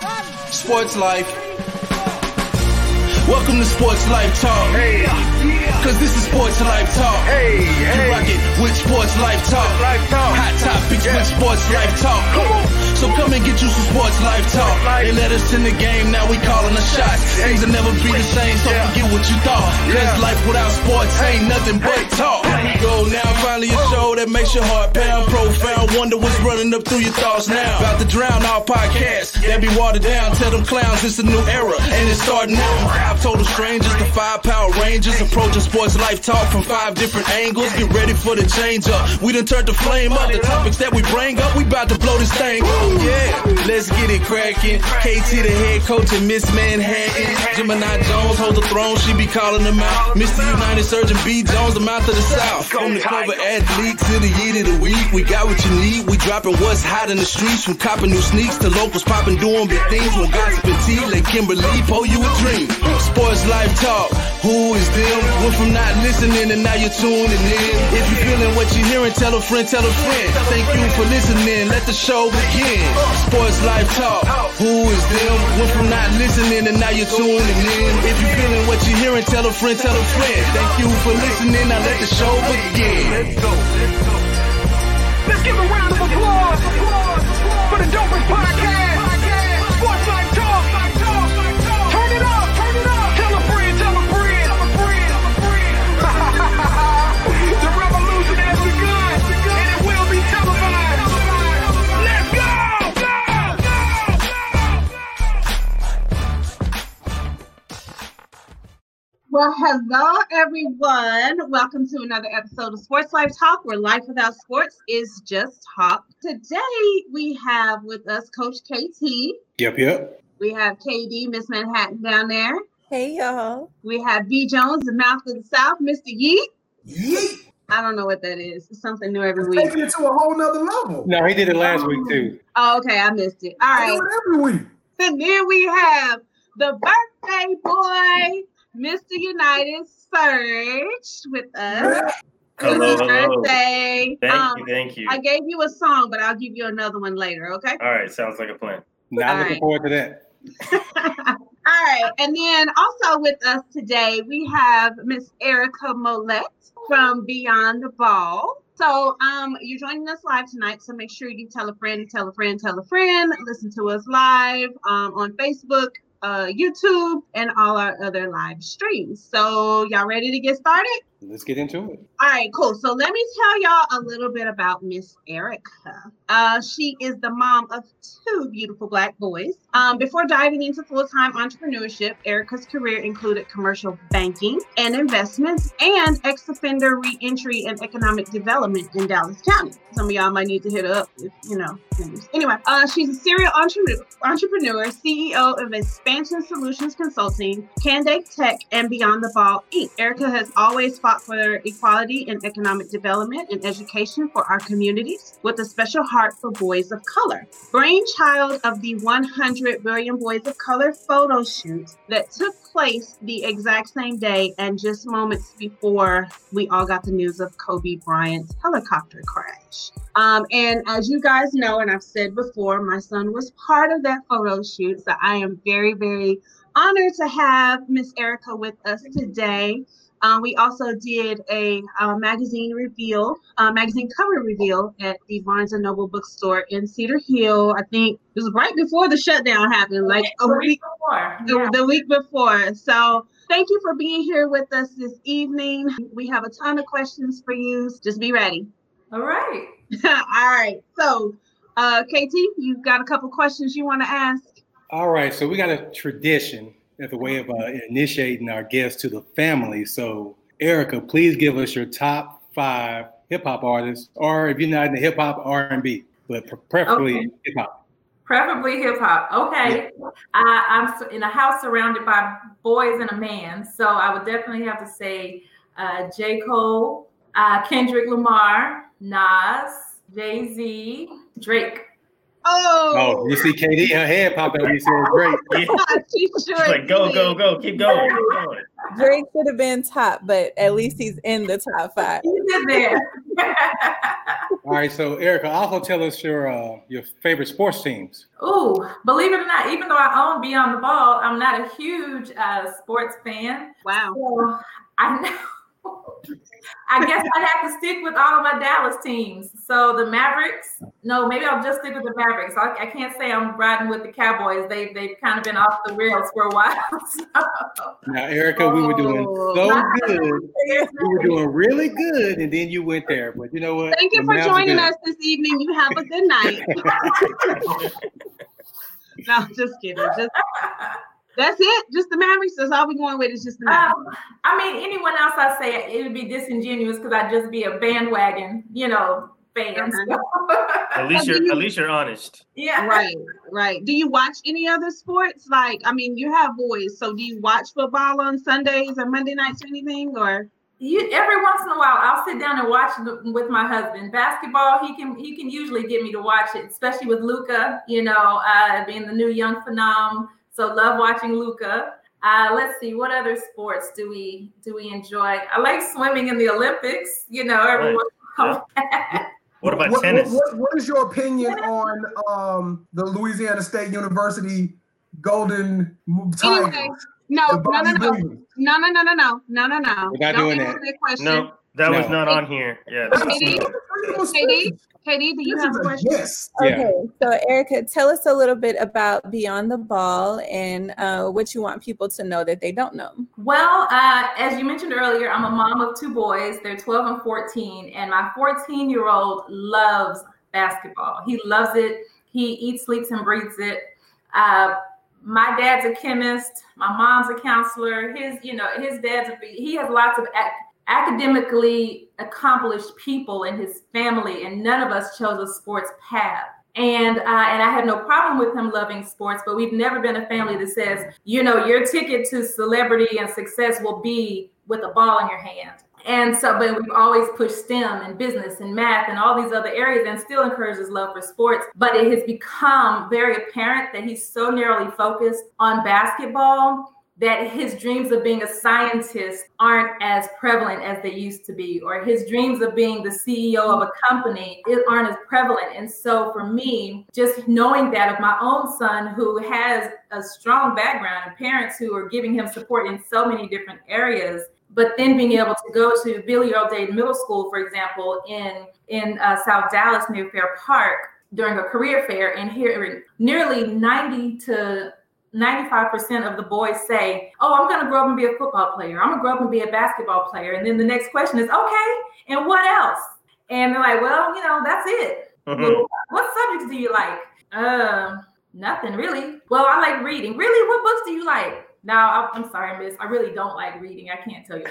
Sports Life. Welcome to Sports Life Talk. Hey, Cause this is Sports Life Talk. Hey, hey. You rock it with Sports Life Talk. Life Talk. Hot topics yeah. with Sports Life Talk. Come on. So come and get you some sports life talk. They let us in the game, now we calling the shots. Things will never be the same, so forget what you thought. Cause life without sports ain't nothing but talk. Go now, finally a show that makes your heart pound. Profound, wonder what's running up through your thoughts now. About to drown our podcast, that be watered down. Tell them clowns it's a new era, and it's starting now. Five total strangers, the five power rangers, approaching sports life talk from five different angles. Get ready for the change up. We done turned the flame up. The topics that we bring up, we about to blow this thing. Yeah, let's get it cracking. KT, the head coach, and Miss Manhattan. Gemini Jones hold the throne, she be calling them out. Mr. United Surgeon B. Jones, the mouth of the South. From the cover athlete to the year of the week, we got what you need. We dropping what's hot in the streets, from copping new sneaks to locals popping, doing big things. When gossip and tea, let Kimberly pull you a dream. Sports life talk. Who is them? Went from not listening and now you're tuning in. If you're feeling what you're hearing, tell a friend, tell a friend. Thank you for listening. Let the show begin. Sports Life Talk. Who is them? Went from not listening and now you're tuning in. If you're feeling what you're hearing, tell a friend, tell a friend. Thank you for listening. Now let the show begin. Let's go. Let's give a round of applause for the dopest podcast. Sports Life Well, hello everyone. Welcome to another episode of Sports Life Talk, where life without sports is just talk. Today we have with us Coach KT. Yep, yep. We have KD, Miss Manhattan down there. Hey y'all. We have B Jones, the mouth of the South, Mr. Yeet. Yeet. I don't know what that is. It's something new every week. Taking it to a whole nother level. No, he did it last week too. Oh, okay, I missed it. All I do it every week. And then we have the birthday boy, Mr. United Surge, with us. Hello, hello. Thank Um, you, thank you. I gave you a song, but I'll give you another one later, okay? All right, sounds like a plan. Not All looking right. forward to that. All right. And then also with us today, we have Miss Erica Molette from Beyond the Ball. So um, you're joining us live tonight, so make sure you tell a friend, tell a friend, tell a friend. Listen to us live um, on Facebook, uh, YouTube, and all our other live streams. So y'all ready to get started? Let's get into it. All right, cool. So let me tell y'all a little bit about Miss Erica. Uh, she is the mom of two beautiful black boys. Um, before diving into full-time entrepreneurship, Erica's career included commercial banking and investments and ex-offender re-entry and economic development in Dallas County. Some of y'all might need to hit up if you know. Anyway, uh, she's a serial entrepreneur, entrepreneur, CEO of Expansion Solutions Consulting, Candake Tech, and Beyond the Ball Inc. Erica has always fought for equality and economic development and education for our communities with a special heart for boys of color. Brainchild of the 100 Brilliant Boys of Color photo shoot that took place the exact same day and just moments before we all got the news of Kobe Bryant's helicopter crash. Um, and as you guys know, and I've said before, my son was part of that photo shoot. So I am very, very honored to have Miss Erica with us today. Um, we also did a uh, magazine reveal, uh, magazine cover reveal at the Barnes and Noble bookstore in Cedar Hill. I think it was right before the shutdown happened, like a week, before. the, the week before. So thank you for being here with us this evening. We have a ton of questions for you. Just be ready. All right. All right. So, uh, KT, you've got a couple questions you want to ask. All right, so we got a tradition as a way of uh, initiating our guests to the family. So, Erica, please give us your top five hip hop artists, or if you're not in the hip hop, R and B, but preferably Okay. hip hop. Preferably hip hop. Okay. I, I'm in a house surrounded by boys and a man. So I would definitely have to say uh, J. Cole, uh, Kendrick Lamar, Nas, Jay Z, Drake. Oh, Oh, you see KD, her head popped up. You said great. Yeah. she sure She's like, go, go, go, keep going, keep going. Drake should have been top, but at least he's in the top five. You did there. All right, so Erica, also tell us your uh, your favorite sports teams. Ooh, believe it or not, even though I own Beyond the Ball, I'm not a huge uh, sports fan. Wow. So I know. I guess I'd have to stick with all of my Dallas teams. So the Mavericks, no, maybe I'll just stick with the Mavericks. I, I can't say I'm riding with the Cowboys. They they've kind of been off the rails for a while. So. Now, Erica, we were doing Oh. so good. We were doing really good, and then you went there. But you know what? Thank you The for Mavs joining us this evening. You have a good night. no, just kidding. Just that's it. Just the Mavericks. That's all we're going with. Is just the Mavericks. Um, I mean, anyone else I say it would be disingenuous because I'd just be a bandwagon, you know, fan. At least you're you- at least you're honest. yeah. right, right. Do you watch any other sports? Like, I mean, you have boys, so do you watch football on Sundays or Monday nights or anything? Or You, every once in a while, I'll sit down and watch the, with my husband. Basketball, he can he can usually get me to watch it, especially with Luka. You know, uh, being the new young phenom. So love watching Luka. Uh, let's see, what other sports do we do we enjoy? I like swimming in the Olympics. You know, everyone. What about What, tennis? what- what is your opinion on um, the Louisiana State University Golden Tigers? anyway, no, no, no, no, no, no, no, no, no, no, no, no. We're not Don't doing that. that question. No, that was not on here. Yeah. Katie? Katie. Katie, do you have a a question? yes. Okay, so Erica, tell us a little bit about Beyond the Ball and uh, what you want people to know that they don't know. Well, uh, as you mentioned earlier, I'm a mom of two boys. They're 12 and 14, and my 14 year old loves basketball. He loves it. He eats, sleeps, and breathes it. Uh, my dad's a chemist. My mom's a counselor. His, you know, his dad's a, he has lots of ac- academically accomplished people in his family, and none of us chose a sports path. And uh, and I have no problem with him loving sports, but we've never been a family that says, you know, your ticket to celebrity and success will be with a ball in your hand. And so, but we've always pushed STEM and business and math and all these other areas and still encourages love for sports. But it has become very apparent that he's so narrowly focused on basketball that his dreams of being a scientist aren't as prevalent as they used to be, or his dreams of being the CEO of a company aren't as prevalent. And so for me, just knowing that of my own son who has a strong background and parents who are giving him support in so many different areas, but then being able to go to Billy Earl Dade Middle School, for example, in in uh, South Dallas near Fair Park during a career fair, and here nearly 90 to 95% of the boys say, Oh, I'm going to grow up and be a football player. I'm going to grow up and be a basketball player. And then the next question is, Okay, and what else? And they're like, Well, you know, that's it. Mhm. Well, what subjects do you like? Uh, nothing really. Well, I like reading. Really? What books do you like? Now, I'm sorry, miss. I really don't like reading. I can't tell you.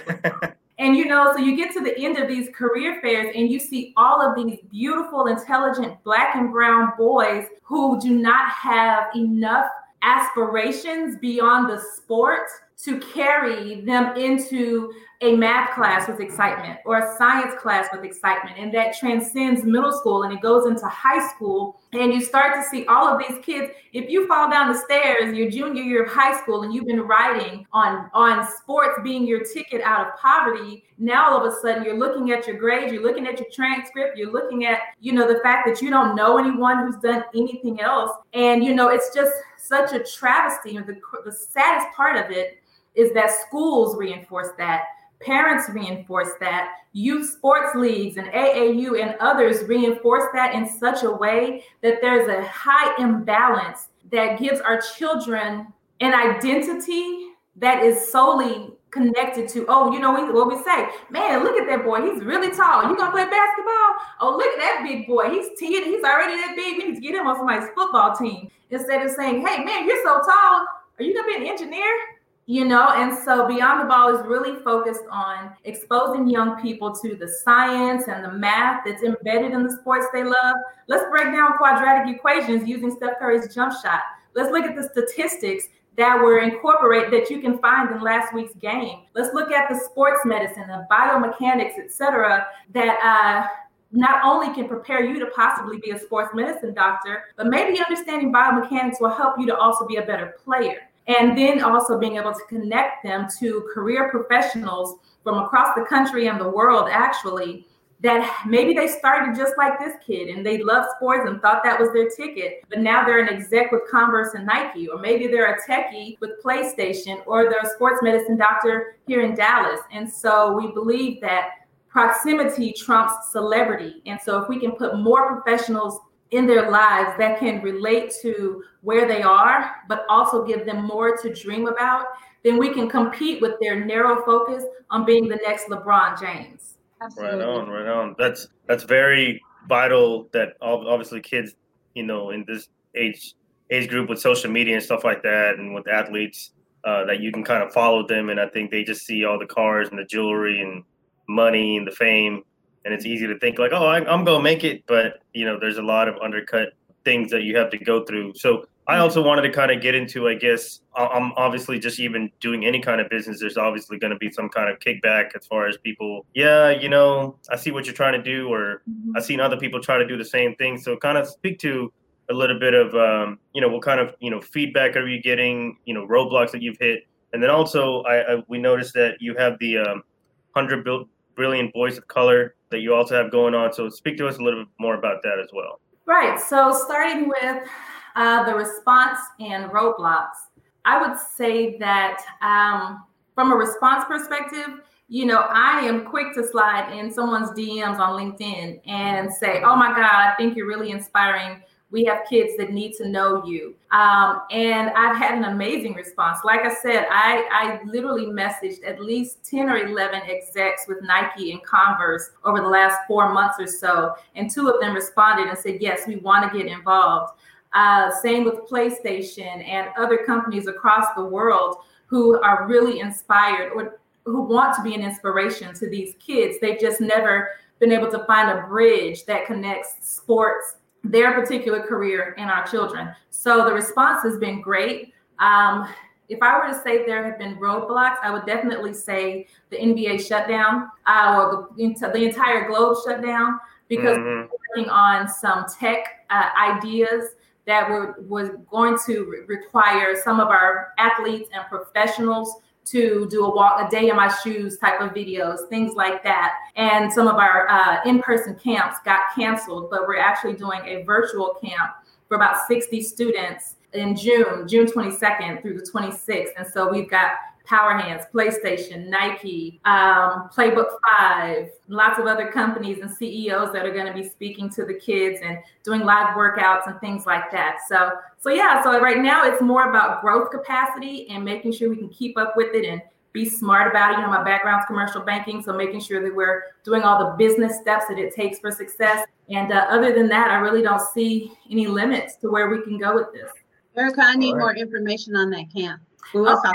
and you know, so you get to the end of these career fairs and you see all of these beautiful, intelligent black and brown boys who do not have enough aspirations beyond the sport to carry them into a math class with excitement or a science class with excitement. And that transcends middle school and it goes into high school. And you start to see all of these kids if you fall down the stairs your junior year of high school and you've been writing on on sports being your ticket out of poverty now all of a sudden you're looking at your grades you're looking at your transcript you're looking at you know the fact that you don't know anyone who's done anything else. And you know it's just such a travesty and the, the saddest part of it is that schools reinforce that parents reinforce that youth sports leagues and aau and others reinforce that in such a way that there's a high imbalance that gives our children an identity that is solely connected to oh you know we, what we say man look at that boy he's really tall. You gonna play basketball? Oh look at that big boy he's 10 he's already that big we need to get him on somebody's football team. Instead of saying hey man you're so tall are you gonna be an engineer? You know and so beyond the ball is really focused on exposing young people to the science and the math that's embedded in the sports they love. Let's break down quadratic equations using steph curry's jump shot. Let's look at the statistics that were incorporated that you can find in last week's game let's look at the sports medicine the biomechanics etc that uh not only can prepare you to possibly be a sports medicine doctor, but maybe understanding biomechanics will help you to also be a better player. And then also being able to connect them to career professionals from across the country and the world, actually, that maybe they started just like this kid and they loved sports and thought that was their ticket, but now they're an exec with Converse and Nike, or maybe they're a techie with PlayStation, or they're a sports medicine doctor here in Dallas. And so we believe that proximity trumps celebrity. And so if we can put more professionals in their lives that can relate to where they are, but also give them more to dream about, then we can compete with their narrow focus on being the next LeBron James. Right on, right on. That's that's very vital. That obviously kids, you know, in this age age group with social media and stuff like that, and with athletes, uh, that you can kind of follow them, and I think they just see all the cars and the jewelry and money and the fame, and it's easy to think like, oh, I, I'm gonna make it, but you know, there's a lot of undercut things that you have to go through. So I also wanted to kind of get into, I guess, I'm obviously just even doing any kind of business, there's obviously going to be some kind of kickback as far as people, yeah, you know, I see what you're trying to do, or mm-hmm. I've seen other people try to do the same thing. So kind of speak to a little bit of, um, you know, what kind of, you know, feedback are you getting, you know, roadblocks that you've hit. And then also, I, I we noticed that you have the um, 100 Brilliant Boys of Color that you also have going on. So speak to us a little bit more about that as well. Right. So starting with uh, the response and roadblocks, I would say that um, from a response perspective, you know, I am quick to slide in someone's DMs on LinkedIn and say, oh my God, I think you're really inspiring we have kids that need to know you. Um, and I've had an amazing response. Like I said, I, I literally messaged at least 10 or 11 execs with Nike and Converse over the last four months or so. And two of them responded and said, yes, we want to get involved. Uh, same with PlayStation and other companies across the world who are really inspired or who want to be an inspiration to these kids. They've just never been able to find a bridge that connects sports their particular career and our children. So the response has been great. Um, if I were to say there have been roadblocks, I would definitely say the NBA shutdown uh, or the, the entire globe shutdown because mm-hmm. we're working on some tech uh, ideas that were was going to re- require some of our athletes and professionals to do a walk a day in my shoes type of videos things like that. And some of our uh, in-person camps got canceled but we're actually doing a virtual camp for about 60 students in june june 22nd through the 26th and so we've got PowerHandz, PlayStation, Nike, um, Playbook Five, lots of other companies and CEOs that are going to be speaking to the kids and doing live workouts and things like that. So, so yeah. So right now it's more about growth capacity and making sure we can keep up with it and be smart about it. You know, my background's commercial banking, so making sure that we're doing all the business steps that it takes for success. And uh, other than that, I really don't see any limits to where we can go with this. Erica, I need right. more information on that camp. We'll okay.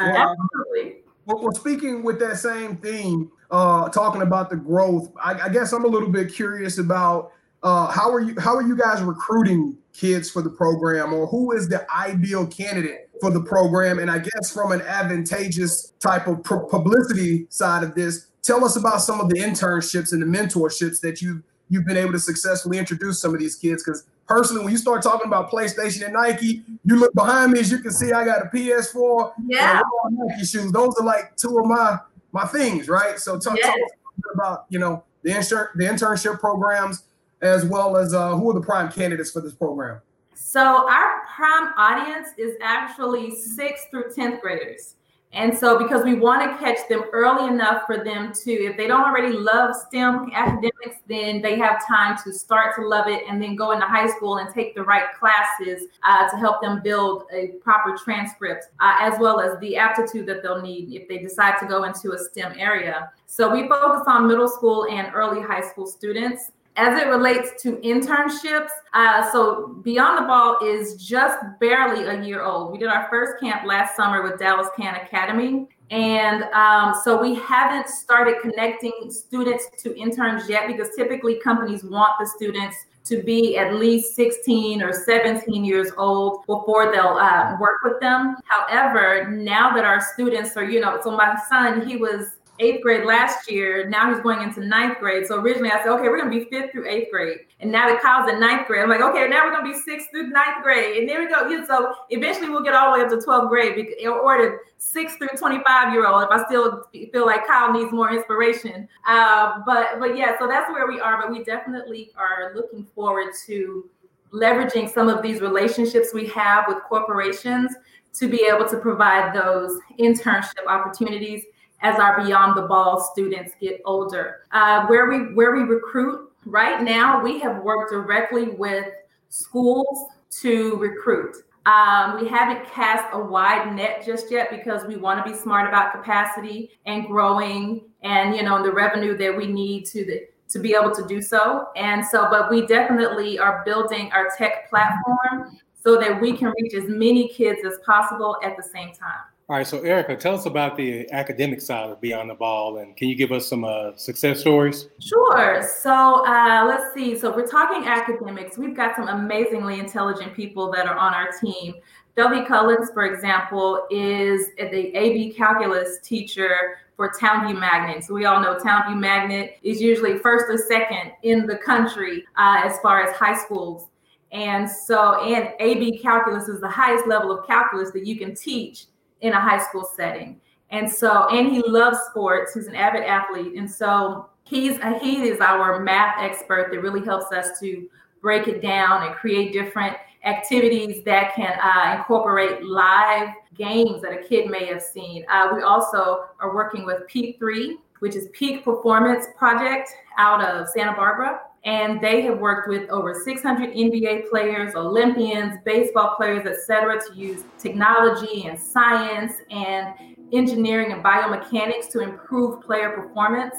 Absolutely. Well, well, speaking with that same theme, uh, talking about the growth, I, I guess I'm a little bit curious about uh, how are you how are you guys recruiting kids for the program, or who is the ideal candidate for the program? And I guess from an advantageous type of publicity side of this, tell us about some of the internships and the mentorships that you you've been able to successfully introduce some of these kids because personally, when you start talking about PlayStation and Nike, you look behind me as you can see I got a PS4 yeah. and Nike shoes. Those are like two of my my things, right? So talk, yes. talk about you know the insur- the internship programs as well as uh, who are the prime candidates for this program. So our prime audience is actually sixth through tenth graders. And so, because we want to catch them early enough for them to, if they don't already love STEM academics, then they have time to start to love it and then go into high school and take the right classes uh, to help them build a proper transcript, uh, as well as the aptitude that they'll need if they decide to go into a STEM area. So, we focus on middle school and early high school students. As it relates to internships, uh, so Beyond the Ball is just barely a year old. We did our first camp last summer with Dallas Can Academy. And um, so we haven't started connecting students to interns yet because typically companies want the students to be at least 16 or 17 years old before they'll uh, work with them. However, now that our students are, you know, so my son, he was eighth grade last year. Now he's going into ninth grade. So originally I said, okay, we're gonna be fifth through eighth grade. And now that Kyle's in ninth grade, I'm like, okay, now we're gonna be sixth through ninth grade. And there we go. Yeah, so eventually we'll get all the way up to 12th grade or the six through 25 year old if I still feel like Kyle needs more inspiration. Uh, but but yeah, so that's where we are. But we definitely are looking forward to leveraging some of these relationships we have with corporations to be able to provide those internship opportunities as our beyond the ball students get older. Uh, where we where we recruit right now, we have worked directly with schools to recruit. Um, we haven't cast a wide net just yet because we want to be smart about capacity and growing and you know the revenue that we need to the to be able to do so. And so, but we definitely are building our tech platform so that we can reach as many kids as possible at the same time. All right, so Erica, tell us about the academic side of Beyond the Ball, and can you give us some uh, success stories? Sure. So uh, let's see. So we're talking academics. We've got some amazingly intelligent people that are on our team. Dovey Cullens, for example, is the AB calculus teacher for Townview Magnet. So we all know Townview Magnet is usually first or second in the country uh, as far as high schools. And so, and AB calculus is the highest level of calculus that you can teach in a high school setting. And so, and he loves sports. He's an avid athlete. And so he's he is our math expert that really helps us to break it down and create different activities that can uh, incorporate live games that a kid may have seen. Uh, we also are working with Peak 3, which is Peak Performance Project out of Santa Barbara. And they have worked with over 600 NBA players, Olympians, baseball players, et cetera, to use technology and science and engineering and biomechanics to improve player performance.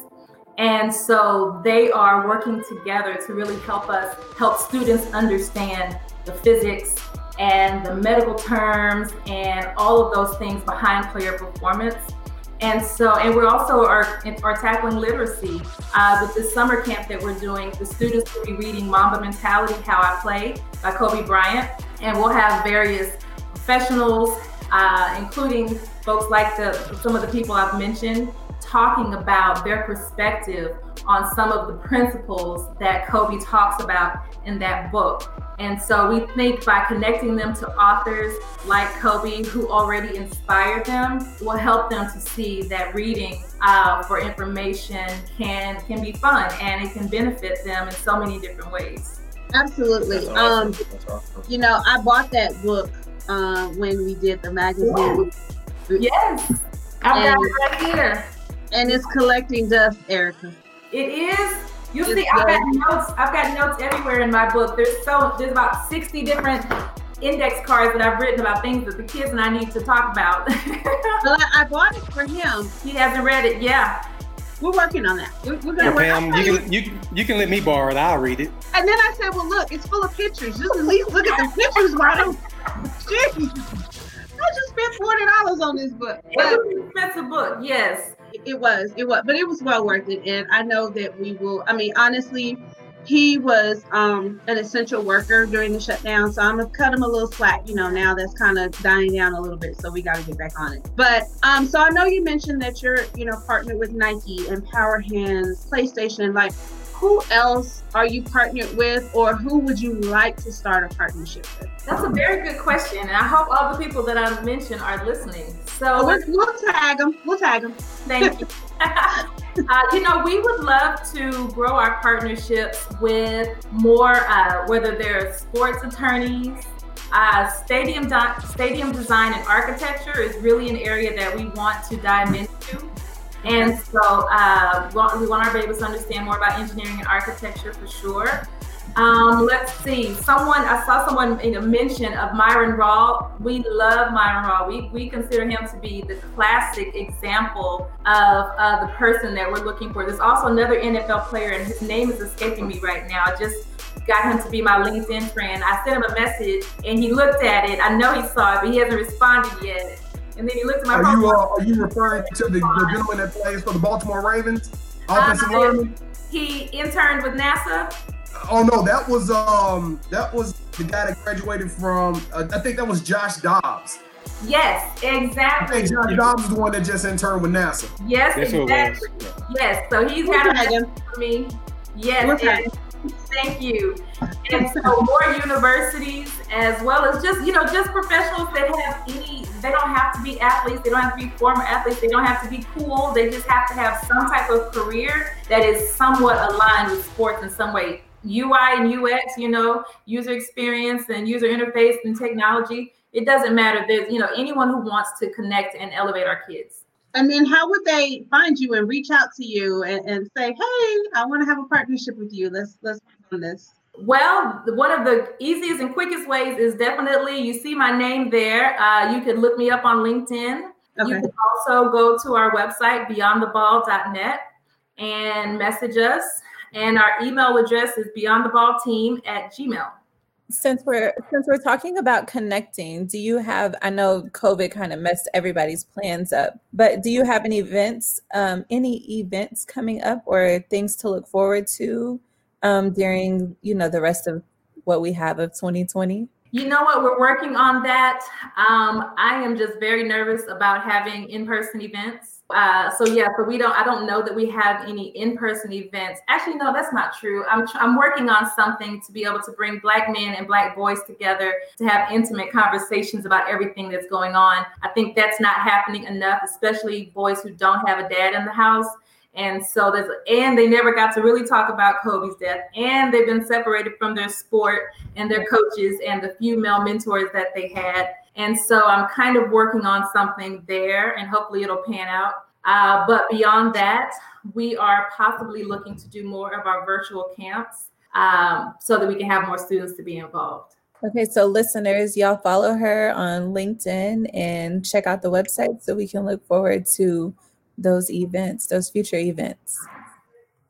And so they are working together to really help us help students understand the physics and the medical terms and all of those things behind player performance. And so, and we're also are, are tackling literacy. Uh, with this summer camp that we're doing, the students will be reading Mamba Mentality, How I Play by Kobe Bryant. And we'll have various professionals, uh, including folks like the some of the people I've mentioned, talking about their perspective on some of the principles that Kobe talks about in that book. And so we think by connecting them to authors like Kobe, who already inspired them, will help them to see that reading uh, for information can can be fun and it can benefit them in so many different ways. Absolutely. Awesome. Um, awesome. You know, I bought that book uh, when we did the magazine. Yes, I've got it right here. And it's collecting dust, Erica. It is. You it's see, I've got notes. I've got notes everywhere in my book. There's so there's about 60 different index cards that I've written about things that the kids and I need to talk about. well, I, I, bought it for him. He hasn't read it. Yeah. We're working on that. We're, we're gonna yeah, Pam, you can you you can let me borrow it. I'll read it. And then I said, "Well, look, it's full of pictures. Just at least look at the pictures, why don't?" Jeez. I just spent forty dollars on this book. It was an expensive book, yes. It was, it was, but it was well worth it. And I know that we will. I mean, honestly, he was um, an essential worker during the shutdown, so I'm gonna cut him a little slack. You know, now that's kind of dying down a little bit, so we got to get back on it. But um, so I know you mentioned that you're, you know, partnered with Nike and PowerHandz, PlayStation, like who else are you partnered with or who would you like to start a partnership with? That's a very good question. And I hope all the people that I mentioned are listening. So oh, we'll, we'll tag them. We'll tag them. Thank you. uh, you know, we would love to grow our partnerships with more, uh, whether they're sports attorneys, uh, stadium, stadium design and architecture is really an area that we want to dive into. And so uh, we want our babies to understand more about engineering and architecture for sure. Um, let's see. Someone I saw someone in a mention of Myron Rolle. We love Myron Rolle. We we consider him to be the classic example of uh, the person that we're looking for. There's also another NFL player, and his name is escaping me right now. I just got him to be my LinkedIn friend. I sent him a message, and he looked at it. I know he saw it, but he hasn't responded yet. And then he looked at my. Are you uh, are you referring to the, the, gentleman that plays for the Baltimore Ravens, offensive uh, lineman? He interned with NASA. Oh no, that was um that was the guy that graduated from. Uh, I think that was Josh Dobbs. Yes, exactly. I think Josh Dobbs is the one that just interned with NASA. Yes, That's exactly. Yes, so he's We'll got a tag for me. Yes, We'll and thank you. And so more universities, as well as just you know just professionals that have any. They don't have to be athletes. They don't have to be former athletes. They don't have to be cool. They just have to have some type of career that is somewhat aligned with sports in some way. UI and UX, you know, user experience and user interface and technology. It doesn't matter. There's you know anyone who wants to connect and elevate our kids. And then how would they find you and reach out to you and, and say, hey, I want to have a partnership with you. Let's let's work on this. Well, one of the easiest and quickest ways is definitely you see my name there. Uh, you can look me up on LinkedIn. You can also go to our website, beyondtheball.net, and message us. And our email address is beyondtheballteam at gmail. Since we're since we're talking about connecting, do you have? I know COVID kind of messed everybody's plans up, but do you have any events, um, any events coming up, or things to look forward to um, during you know the rest of what we have of 2020? You know what? We're working on that. Um, I am just very nervous about having in-person events. Uh, so yeah, so we don't. I don't know that we have any in-person events. Actually, no, that's not true. I'm I'm working on something to be able to bring Black men and Black boys together to have intimate conversations about everything that's going on. I think that's not happening enough, especially boys who don't have a dad in the house. And so there's, and they never got to really talk about Kobe's death, and they've been separated from their sport and their coaches and the few male mentors that they had. And so I'm kind of working on something there, and hopefully it'll pan out. Uh, but beyond that, we are possibly looking to do more of our virtual camps um, so that we can have more students to be involved. Okay, so listeners, y'all follow her on LinkedIn and check out the website so we can look forward to those events, those future events.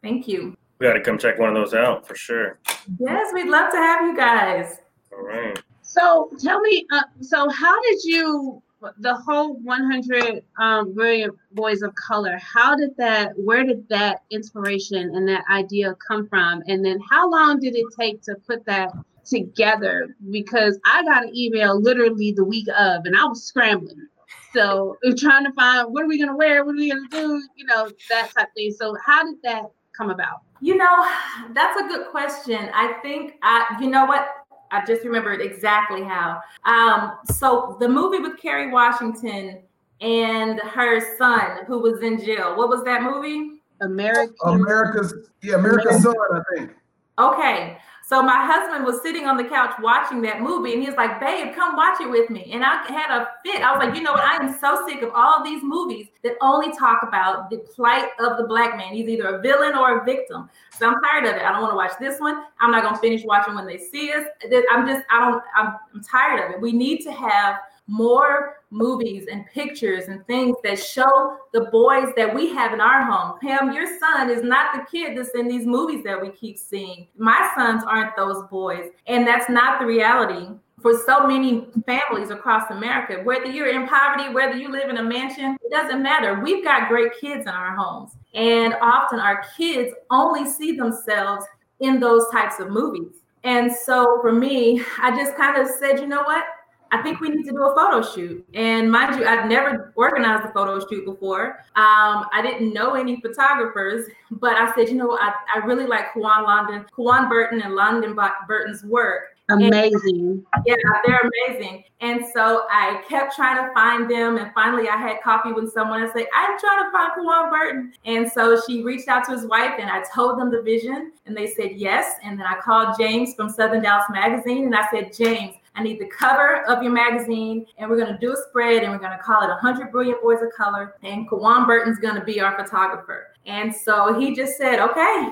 Thank you. We got to come check one of those out for sure. Yes, we'd love to have you guys. All right. So tell me, uh, so how did you the whole 100 um, brilliant boys of color? How did that? Where did that inspiration and that idea come from? And then how long did it take to put that together? Because I got an email literally the week of, and I was scrambling. So we're trying to find what are we gonna wear? What are we gonna do? You know that type thing. So how did that come about? You know, that's a good question. I think I, you know what? I just remembered exactly how. Um, so the movie with Kerry Washington and her son who was in jail. What was that movie? America. America's yeah, America's son, I think. Okay. So my husband was sitting on the couch watching that movie and he was like, babe, come watch it with me. And I had a fit. I was like, you know what? I am so sick of all these movies that only talk about the plight of the black man. He's either a villain or a victim. So I'm tired of it. I don't want to watch this one. I'm not gonna finish watching when they see us. I'm just, I don't, I'm, I'm tired of it. We need to have more movies and pictures and things that show the boys that we have in our home. Pam, your son is not the kid that's in these movies that we keep seeing. My sons aren't those boys. And that's not the reality for so many families across America. Whether you're in poverty, whether you live in a mansion, it doesn't matter. We've got great kids in our homes. And often our kids only see themselves in those types of movies. And so for me, I just kind of said, you know what? I think we need to do a photo shoot. And mind you, I've never organized a photo shoot before. Um, I didn't know any photographers, but I said, you know, I, I really like Kwan London, Kwan Burton and London Burton's work. Amazing. And, yeah, they're amazing. And so I kept trying to find them. And finally, I had coffee with someone and say, I'm trying to find Kwan Burton. And so she reached out to his wife and I told them the vision. And they said yes. And then I called James from Southern Dallas Magazine and I said, James, I need the cover of your magazine, and we're gonna do a spread, and we're gonna call it 100 Brilliant Boys of Color, and Kawan Burton's gonna be our photographer. And so he just said, okay,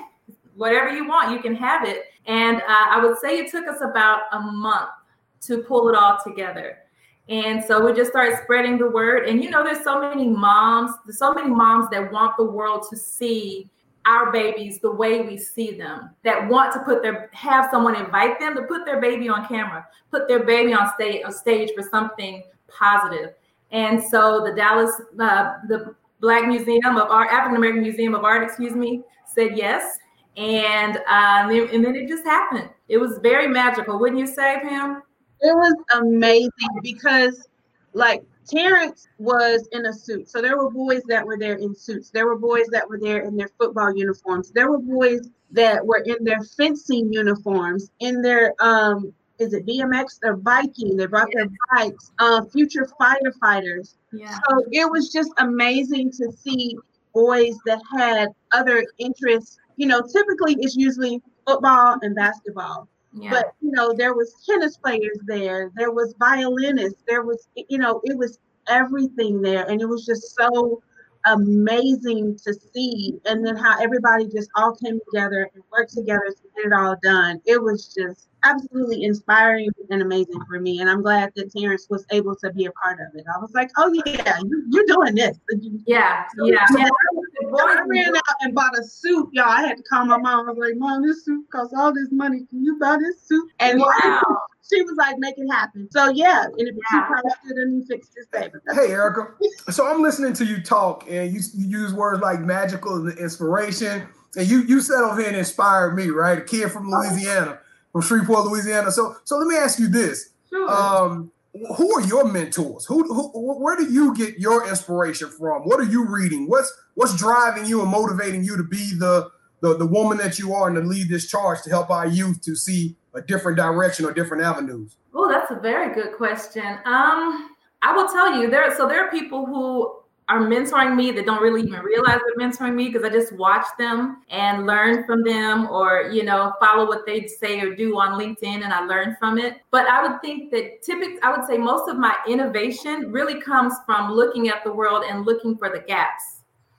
whatever you want, you can have it. And uh, I would say it took us about a month to pull it all together. And so we just started spreading the word. And you know, there's so many moms, there's so many moms that want the world to see our babies the way we see them that want to put their have someone invite them to put their baby on camera put their baby on stage on stage for something positive. And so the dallas uh, the black museum of art african american museum of art excuse me said yes. And uh, and then it just happened. It was very magical wouldn't you say pam? It was amazing because like Terrence was in a suit. So there were boys that were there in suits. There were boys that were there in their football uniforms. There were boys that were in their fencing uniforms, in their um is it BMX? They're biking. They brought their bikes. Uh, future firefighters. Yeah. So it was just amazing to see boys that had other interests. You know, typically it's usually football and basketball. Yeah. But you know, there was tennis players there, there was violinists, there was you know, it was everything there, and it was just so amazing to see. And then how everybody just all came together and worked together to get it all done. It was just absolutely inspiring and amazing for me. And I'm glad that Terrence was able to be a part of it. I was like, oh yeah, you, you're doing this. Yeah, yeah. So And I ran out and bought a suit, y'all. I had to call my mom. I was like, Mom, this suit costs all this money. Can you buy this suit? And Wow. she was like, make it happen. So yeah, and if she Yeah. probably should have fixed this baby. Hey, Erica. So I'm listening to you talk, and you, you use words like magical and inspiration, and you you said over here and inspired me, right? A kid from Louisiana, from Shreveport, Louisiana. So so let me ask you this: Sure. um, who are your mentors? Who, who where do you get your inspiration from? What are you reading? What's what's driving you and motivating you to be the the, the woman that you are and to lead this charge to help our youth to see a different direction or different avenues? Oh, that's a very good question. Um, I will tell you there. So there are people who are mentoring me that don't really even realize they're mentoring me because I just watch them and learn from them, or you know, follow what they say or do on LinkedIn, and I learn from it. But I would think that typically, I would say most of my innovation really comes from looking at the world and looking for the gaps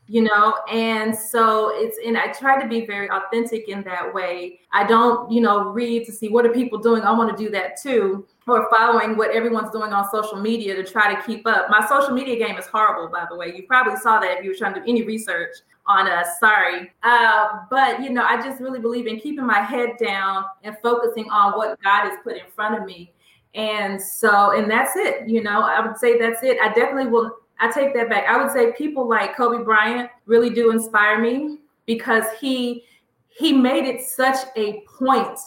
you know? And so it's and i try to be very authentic in that way. I don't you know read to see what are people doing. I want to do that too. Or following what everyone's doing on social media to try to keep up. My social media game is horrible by the way. You probably saw that if you were trying to do any research on us. Sorry. Uh, but you know i just really believe in keeping my head down and focusing on what god has put in front of me. And so and that's it you know? I would say that's it. I definitely will I take that back. I would say people like Kobe Bryant really do inspire me because he he made it such a point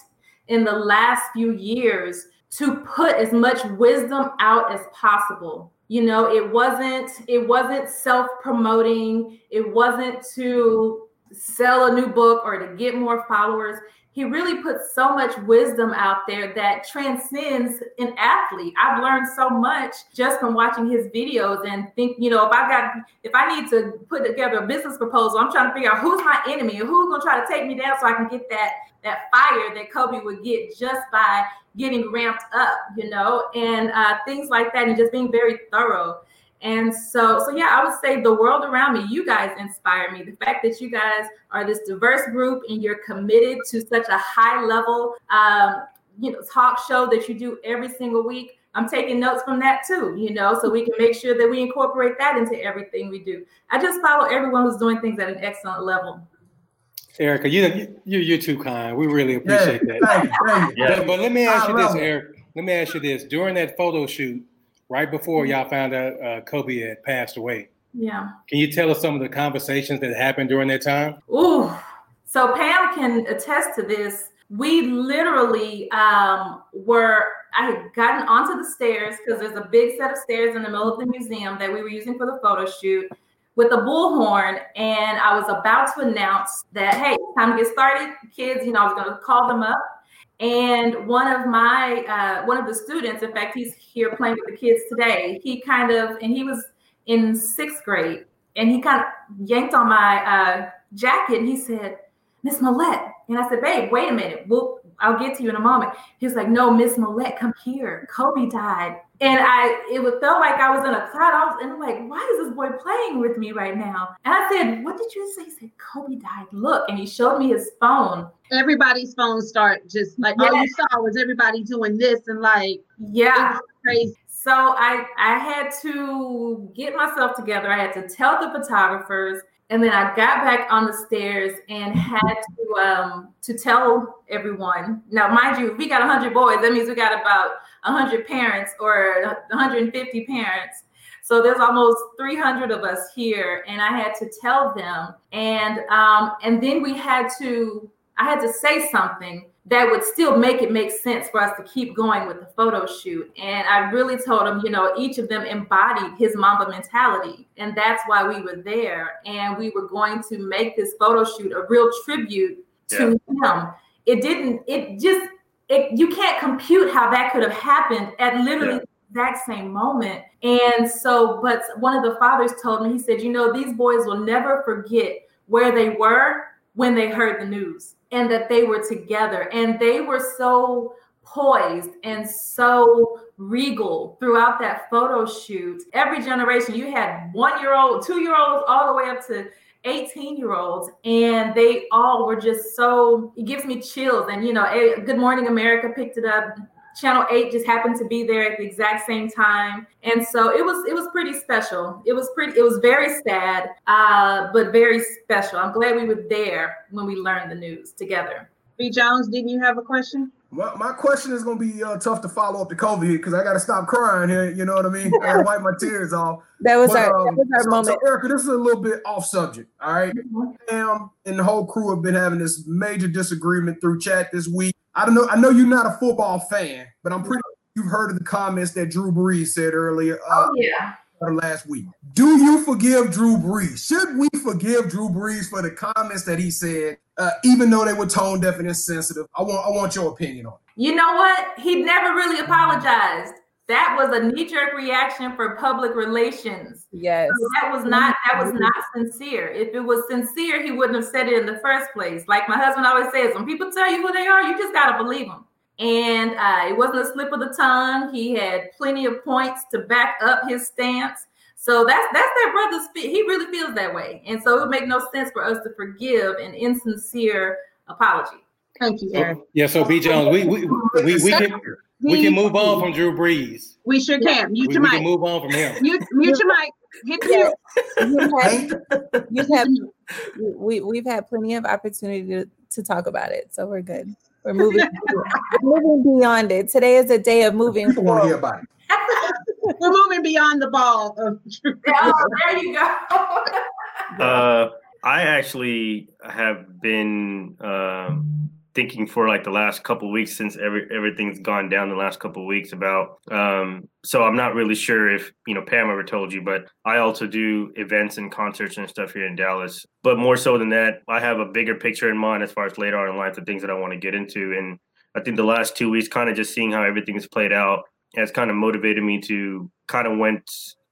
in the last few years to put as much wisdom out as possible. You know, it wasn't it wasn't self-promoting, it wasn't to sell a new book or to get more followers he really puts so much wisdom out there that transcends an athlete. I've learned so much just from watching his videos and think, you know, if I got if I need to put together a business proposal, I'm trying to figure out who's my enemy and who's gonna try to take me down so I can get that that fire that Kobe would get just by getting ramped up, you know, and uh, things like that, and just being very thorough. And so, so yeah, I would say the world around me, you guys inspire me. The fact that you guys are this diverse group and you're committed to such a high level, um, you know, talk show that you do every single week. I'm taking notes from that too, you know, so we can make sure that we incorporate that into everything we do. I just follow everyone who's doing things at an excellent level. Erica, you you you're too kind. We really appreciate Yeah, that. thank you, thank you. Yeah. But, but let me ask you this, love. Eric. Let me ask you this. During that photo shoot, right before y'all found out uh, Kobe had passed away, Yeah. can you tell us some of the conversations that happened during that time? Ooh. So Pam can attest to this. We literally um, were, I had gotten onto the stairs because there's a big set of stairs in the middle of the museum that we were using for the photo shoot with a bullhorn. And I was about to announce that, hey, time to get started. Kids, you know, I was going to call them up. And one of my, uh, one of the students, in fact, he's here playing with the kids today. He kind of, and he was in sixth grade, and he kind of yanked on my uh, jacket and he said, Miss Millette. And I said, babe, wait a minute. We'll, I'll get to you in a moment. He's like, no, Miss Millette, come here. Kobe died. And I, it would felt like I was in a cloud. I was, and I'm like, why is this boy playing with me right now? And I said, what did you say? He said, Kobe died. Look. And he showed me his phone. Everybody's phones start just like all you saw was everybody doing this and like Yeah. crazy. So I I had to get myself together. I had to tell the photographers, and then I got back on the stairs and had to um to tell everyone. Now, mind you, we got 100 boys. That means we got about 100 parents or 150 parents. So there's almost 300 of us here, and I had to tell them, and um and then we had to I had to say something that would still make it make sense for us to keep going with the photo shoot. And I really told them, you know, each of them embodied his Mamba mentality. And that's why we were there. And we were going to make this photo shoot a real tribute to yeah. him. It didn't, it just, it, you can't compute how that could have happened at literally yeah. the exact same moment. And so, but one of the fathers told me, he said, you know, these boys will never forget where they were when they heard the news and that they were together and they were so poised and so regal throughout that photo shoot. Every generation, you had one year old, two year olds, all the way up to 18 year olds, and they all were just so, it gives me chills. And, you know, eh, Good Morning America picked it up. Channel 8 just happened to be there at the exact same time. And so it was it was pretty special. It was pretty it was very sad, uh, but very special. I'm glad we were there when we learned the news together. B. Jones, didn't you have a question? Well, my question is going to be uh, tough to follow up the COVID because I got to stop crying here. You know what I mean? I got to wipe my tears off. That was, but, our, um, that was our so, moment. So Erica, this is a little bit off subject. All right. Mm-hmm. and the whole crew have been having this major disagreement through chat this week. I don't know. I know you're not a football fan, but I'm pretty. You've heard of the comments that Drew Brees said earlier. Uh, oh yeah. Last week. Do you forgive Drew Brees? Should we forgive Drew Brees for the comments that he said, uh, even though they were tone deaf and insensitive? I want. I want your opinion on it. You know what? He never really apologized. That was a knee-jerk reaction for public relations. Yes. So that was not that was not sincere. If it was sincere, he wouldn't have said it in the first place. Like my husband always says, when people tell you who they are, you just gotta believe them. And uh, it wasn't a slip of the tongue. He had plenty of points to back up his stance. So that's that's that brother's. He really feels that way, and so it would make no sense for us to forgive an insincere apology. Thank you, Eric. Yeah. So B Jones, we we we, we can we can move on from Drew Brees. We sure can. Mute we, your we mic. can move on from him. Mute, mute your mic. Hit mute. You have, you we, we've had plenty of opportunity to, to talk about it. So we're good. We're moving, moving beyond it. Today is a day of moving People want hear about it. We're moving beyond the ball oh, there you go. uh, I actually have been um, thinking for like the last couple weeks since every everything's gone down the last couple weeks about um so i'm not really sure if you know pam ever told you but i also do events and concerts and stuff here in dallas. But more so than that i have a bigger picture in mind as far as later on in life the things that i want to get into. And i think the last two weeks kind of just seeing how everything's played out has kind of motivated me to kind of went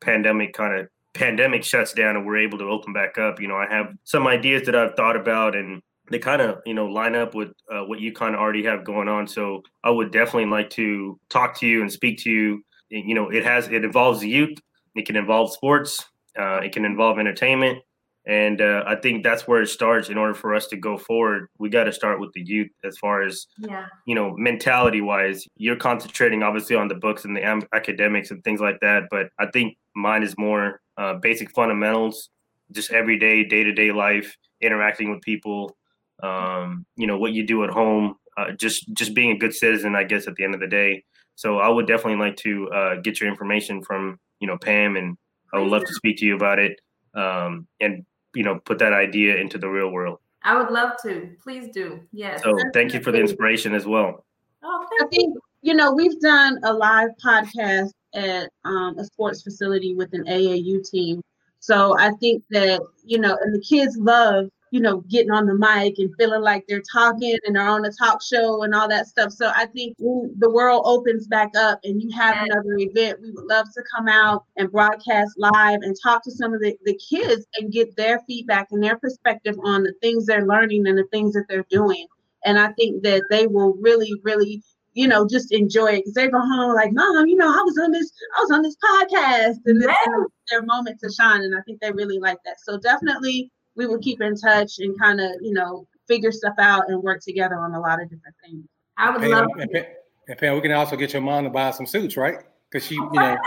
pandemic kind of pandemic shuts down and we're able to open back up. You know i have some ideas that i've thought about and they kind of you know line up with uh, what you kind of already have going on. So i would definitely like to talk to you and speak to you. You know it has it involves youth it can involve sports uh, it can involve entertainment and uh, i think that's where it starts in order for us to go forward. We got to start with the youth as far as yeah. you know mentality wise you're concentrating obviously on the books and the am- academics and things like that but i think mine is more uh, basic fundamentals just everyday day-to-day life interacting with people um, you know what you do at home uh, just just being a good citizen i guess at the end of the day. So i would definitely like to uh, get your information from you know pam and i would love to speak to you about it um, and you know put that idea into the real world. I would love to. Please do. Yes. So thank you for the inspiration as well. Oh, I think you know we've done a live podcast at um, a sports facility with an AAU team. So I think that you know, and the kids love you know, getting on the mic and feeling like they're talking and they're on a talk show and all that stuff. So I think the world opens back up and you have another event, we would love to come out and broadcast live and talk to some of the, the kids and get their feedback and their perspective on the things they're learning and the things that they're doing. And I think that they will really, really you know, just enjoy it because they go home like, Mom, you know, I was on this, I was on this podcast, and this is their moment to shine. And I think they really like that. So definitely we would keep in touch and kind of, you know, figure stuff out and work together on a lot of different things. I would love and, and, and Pam, we can also get your mom to buy some suits, right? Because she, you know.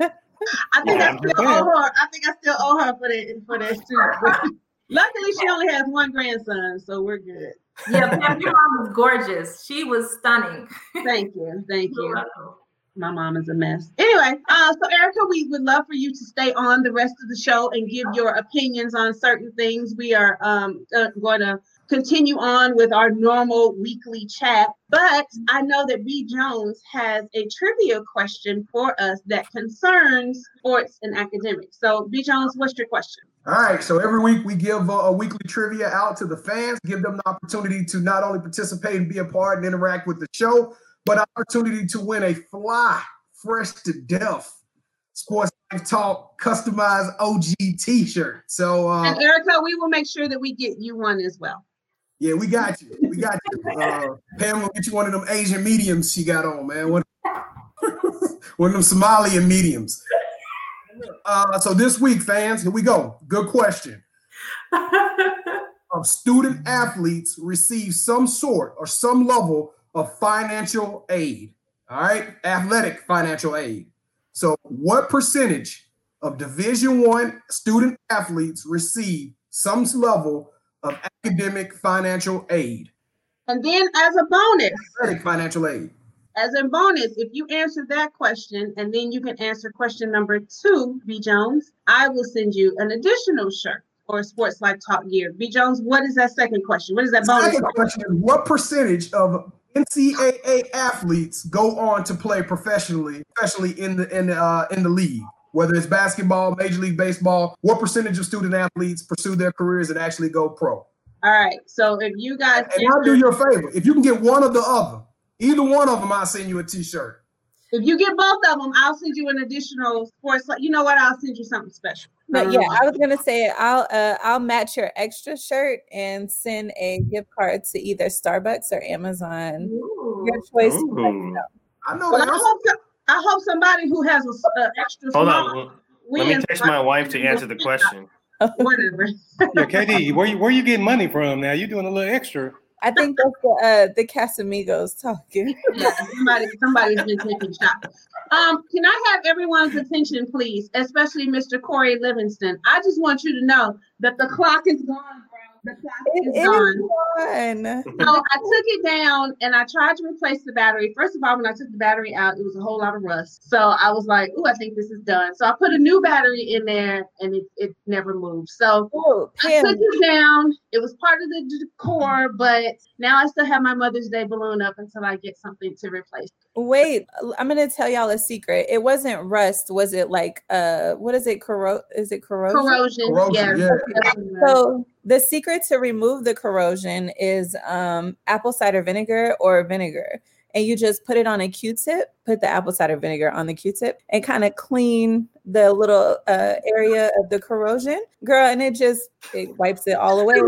I think yeah, I still owe her. I think I still owe her for that for that suit. Luckily, she only has one grandson, so we're good. Yeah, Pam, your mom was gorgeous. She was stunning. Thank you, thank you my mom is a mess. Anyway, uh, so Erica, we would love for you to stay on the rest of the show and give your opinions on certain things. We are um, uh, going to continue on with our normal weekly chat. But I know that B Jones has a trivia question for us that concerns sports and academics. So, B Jones, what's your question? All right, so every week we give a, a, weekly trivia out to the fans, give them the opportunity to not only participate and be a part and interact with the show, but opportunity to win a fly, fresh to death Sports Life Talk customized OG T-shirt. So, uh, and Erica, we will make sure that we get you one as well. Yeah, we got you. We got you. Uh, Pam will get you one of them Asian mediums she got on, man. One, one of them Somalian mediums. Uh, so this week, fans, here we go. Good question. of student athletes receive some sort or some level of financial aid. All right, athletic financial aid. So, what percentage of Division One student athletes receive some level of academic financial aid? And then, as a bonus, athletic financial aid. As a bonus, if you answer that question and then you can answer question number two, B. Jones, I will send you an additional shirt or Sports Life Talk gear. B. Jones, what is that second question? What is that bonus? Second question is what percentage of NCAA athletes go on to play professionally, especially in the in the uh, in the league, whether it's basketball, Major League Baseball. What percentage of student athletes pursue their careers and actually go pro? All right. So if you guys, and I'll do your favor. If you can get one of the other, either one of them, I'll send you a T-shirt. If you get both of them, I'll send you an additional sports. You know what? I'll send you something special. But yeah, I was gonna say I'll uh, I'll match your extra shirt and send a gift card to either Starbucks or Amazon. Ooh. Your choice. Ooh. I know. Well, I, hope, I hope somebody who has a uh, extra. Hold on. Let me text my wife to answer the question. Whatever. yeah, KD, where you where you getting money from now? You doing a little extra. I think that's the uh, the Casamigos talking. yeah, somebody somebody's been taking shots. Um, can I have everyone's attention, please, especially Mr. Corey Livingston? I just want you to know that the clock is gone the plastic is gone. So I took it down and I tried to replace the battery. First of all, when I took the battery out, it was a whole lot of rust. So I was like, "Oh, I think this is done." So I put a new battery in there, and it, it never moved. So Ooh, I took it down. It was part of the decor, but now I still have my Mother's Day balloon up until I get something to replace. Wait, I'm gonna tell y'all a secret. It wasn't rust. Was it like uh, what is it? Corro- is it corrosion? Corrosion. corrosion yeah. yeah. So the secret to remove the corrosion is um, apple cider vinegar or vinegar. And you just put it on a Q-tip, put the apple cider vinegar on the Q-tip, and kind of clean the little uh, area of the corrosion, girl. And it just it wipes it all away.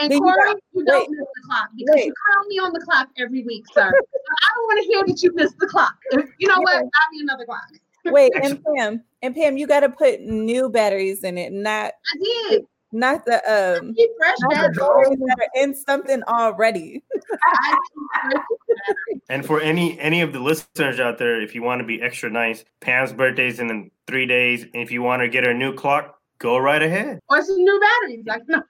And then Corey, you, you don't wait, miss the clock because wait. you call me on the clock every week, sir. I don't want to hear that you missed the clock. You know what? Buy me another clock. wait, and Pam, and Pam, you got to put new batteries in it, not. I did not the um not the in something already. and for any any of the listeners out there, if you want to be extra nice, Pam's birthday's in three days. And if you want to get her a new clock, go right ahead. Or some new batteries, like no.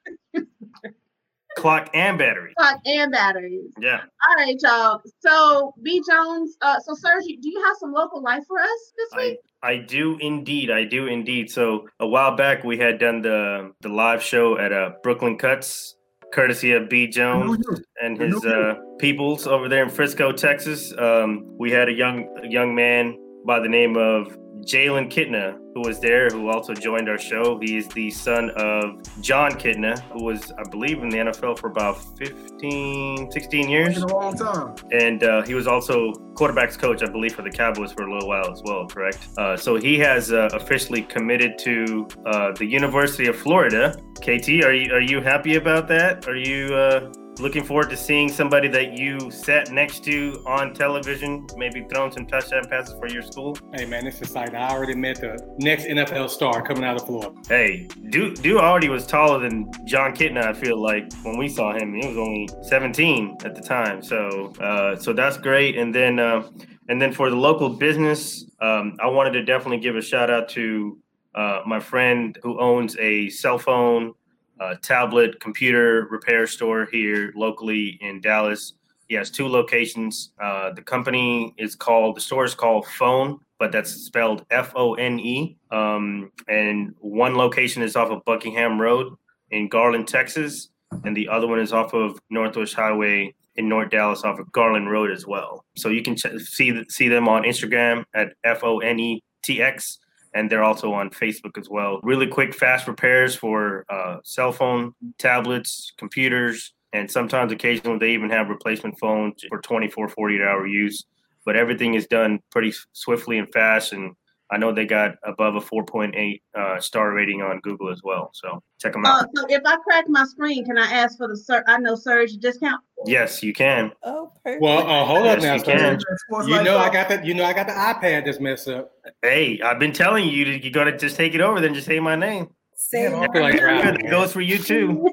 Clock and batteries. Clock and batteries. Yeah. All right, y'all. So B Jones, uh, so Serge, do you have some local life for us this week? I, I do indeed. I do indeed. So a while back we had done the the live show at uh, Brooklyn Cuts, courtesy of B Jones and his uh, peoples over there in Frisco, Texas. Um, we had a young a young man by the name of Jalen Kitna, who was there, who also joined our show. He is the son of Jon Kitna, who was, I believe, in the NFL for about 15, 16 years. In a long time. And uh, he was also quarterbacks coach, I believe, for the Cowboys for a little while as well, correct? Uh, so he has uh, officially committed to uh, the University of Florida. KT, are you, are you happy about that? Are you uh, looking forward to seeing somebody that you sat next to on television, maybe throwing some touchdown passes for your school. Hey man, it's exciting. I already met the next NFL star coming out of Florida. Hey, Dude, Dude already was taller than Jon Kitna. I feel like when we saw him, he was only 17 at the time. So, uh, so that's great. And then, uh, and then for the local business, um, I wanted to definitely give a shout out to uh, my friend who owns a cell phone uh, tablet computer repair store here locally in Dallas. He has two locations. Uh, the company is called, the store is called Phone, but that's spelled F O N E. Um, and one location is off of Buckingham Road in Garland, Texas. and the other one is off of Northwest Highway in North Dallas off of Garland Road as well. So you can ch- see see them on Instagram at F O N E T X, and they're also on Facebook as well. Really quick, fast repairs for uh, cell phone, tablets, computers, and sometimes occasionally they even have replacement phones for 24, 48 hour use. But everything is done pretty swiftly and fast, and I know they got above a 4.8 uh, star rating on Google as well. So check them out. Uh, so if I crack my screen, can I ask for the sur- I know Serge discount? Yes, you can. Oh, perfect. Well, uh, hold up Yes, now, you can. You know I got the you know I got the iPad that's messed up. Hey, I've been telling you, to- you gotta just take it over, then just say my name. Say I feel like Erica, that goes for you too.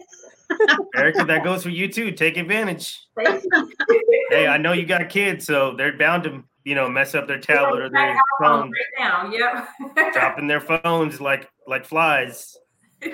Erica, that goes for you too. Take advantage. Hey, I know you got kids, so they're bound to, you know, mess up their tablet or their phone, right now. Yep. dropping their phones like like flies.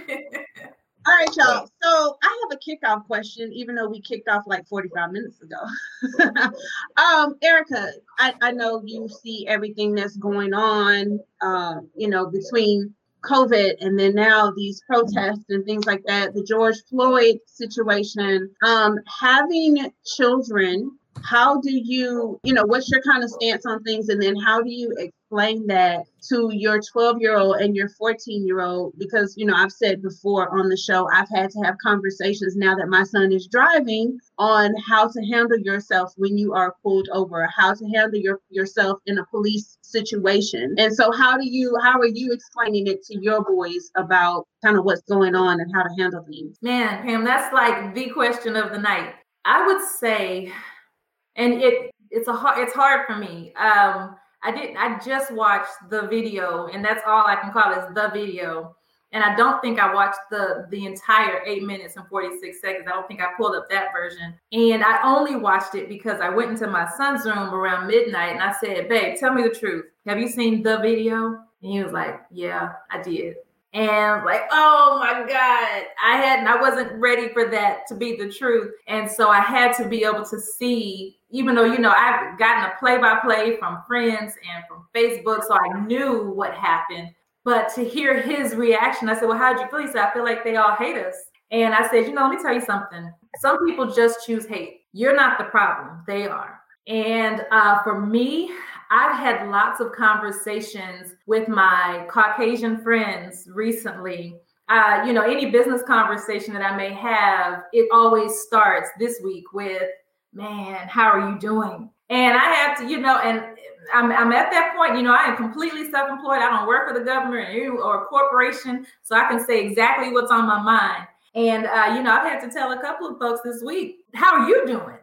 All right, y'all. So I have a kickoff question, even though we kicked off like 45 minutes ago. um, Erica, I, I know you see everything that's going on, uh, you know, between COVID and then now these protests and things like that, the George Floyd situation. Um, having children, how do you, you know, what's your kind of stance on things? And then how do you explain that to your 12 year old and your 14 year old? Because, you know, I've said before on the show, I've had to have conversations now that my son is driving on how to handle yourself when you are pulled over, how to handle your, yourself in a police situation. And so how do you, how are you explaining it to your boys about kind of what's going on and how to handle things? Man, Pam, that's like the question of the night. I would say, and it it's a hard it's hard for me. Um, I didn't I just watched the video, and that's all I can call it is the video. And I don't think I watched the the entire eight minutes and 46 seconds. I don't think I pulled up that version. And I only watched it because I went into my son's room around midnight and I said, babe, tell me the truth. Have you seen the video? And he was like, Yeah, I did. And like, oh my God, I hadn't, I wasn't ready for that to be the truth. And so I had to be able to see, even though, you know, I've gotten a play by play from friends and from Facebook, so I knew what happened. But to hear his reaction, I said, Well, how'd you feel? He said, I feel like they all hate us. And I said, You know, let me tell you something. Some people just choose hate. You're not the problem, they are. And uh, for me, I've had lots of conversations with my Caucasian friends recently. Uh, you know, any business conversation that I may have, it always starts this week with, man, how are you doing? And I have to, you know, and I'm, I'm at that point, you know, I am completely self employed. I don't work for the government or a corporation, so I can say exactly what's on my mind. And, uh, you know, I've had to tell a couple of folks this week, how are you doing?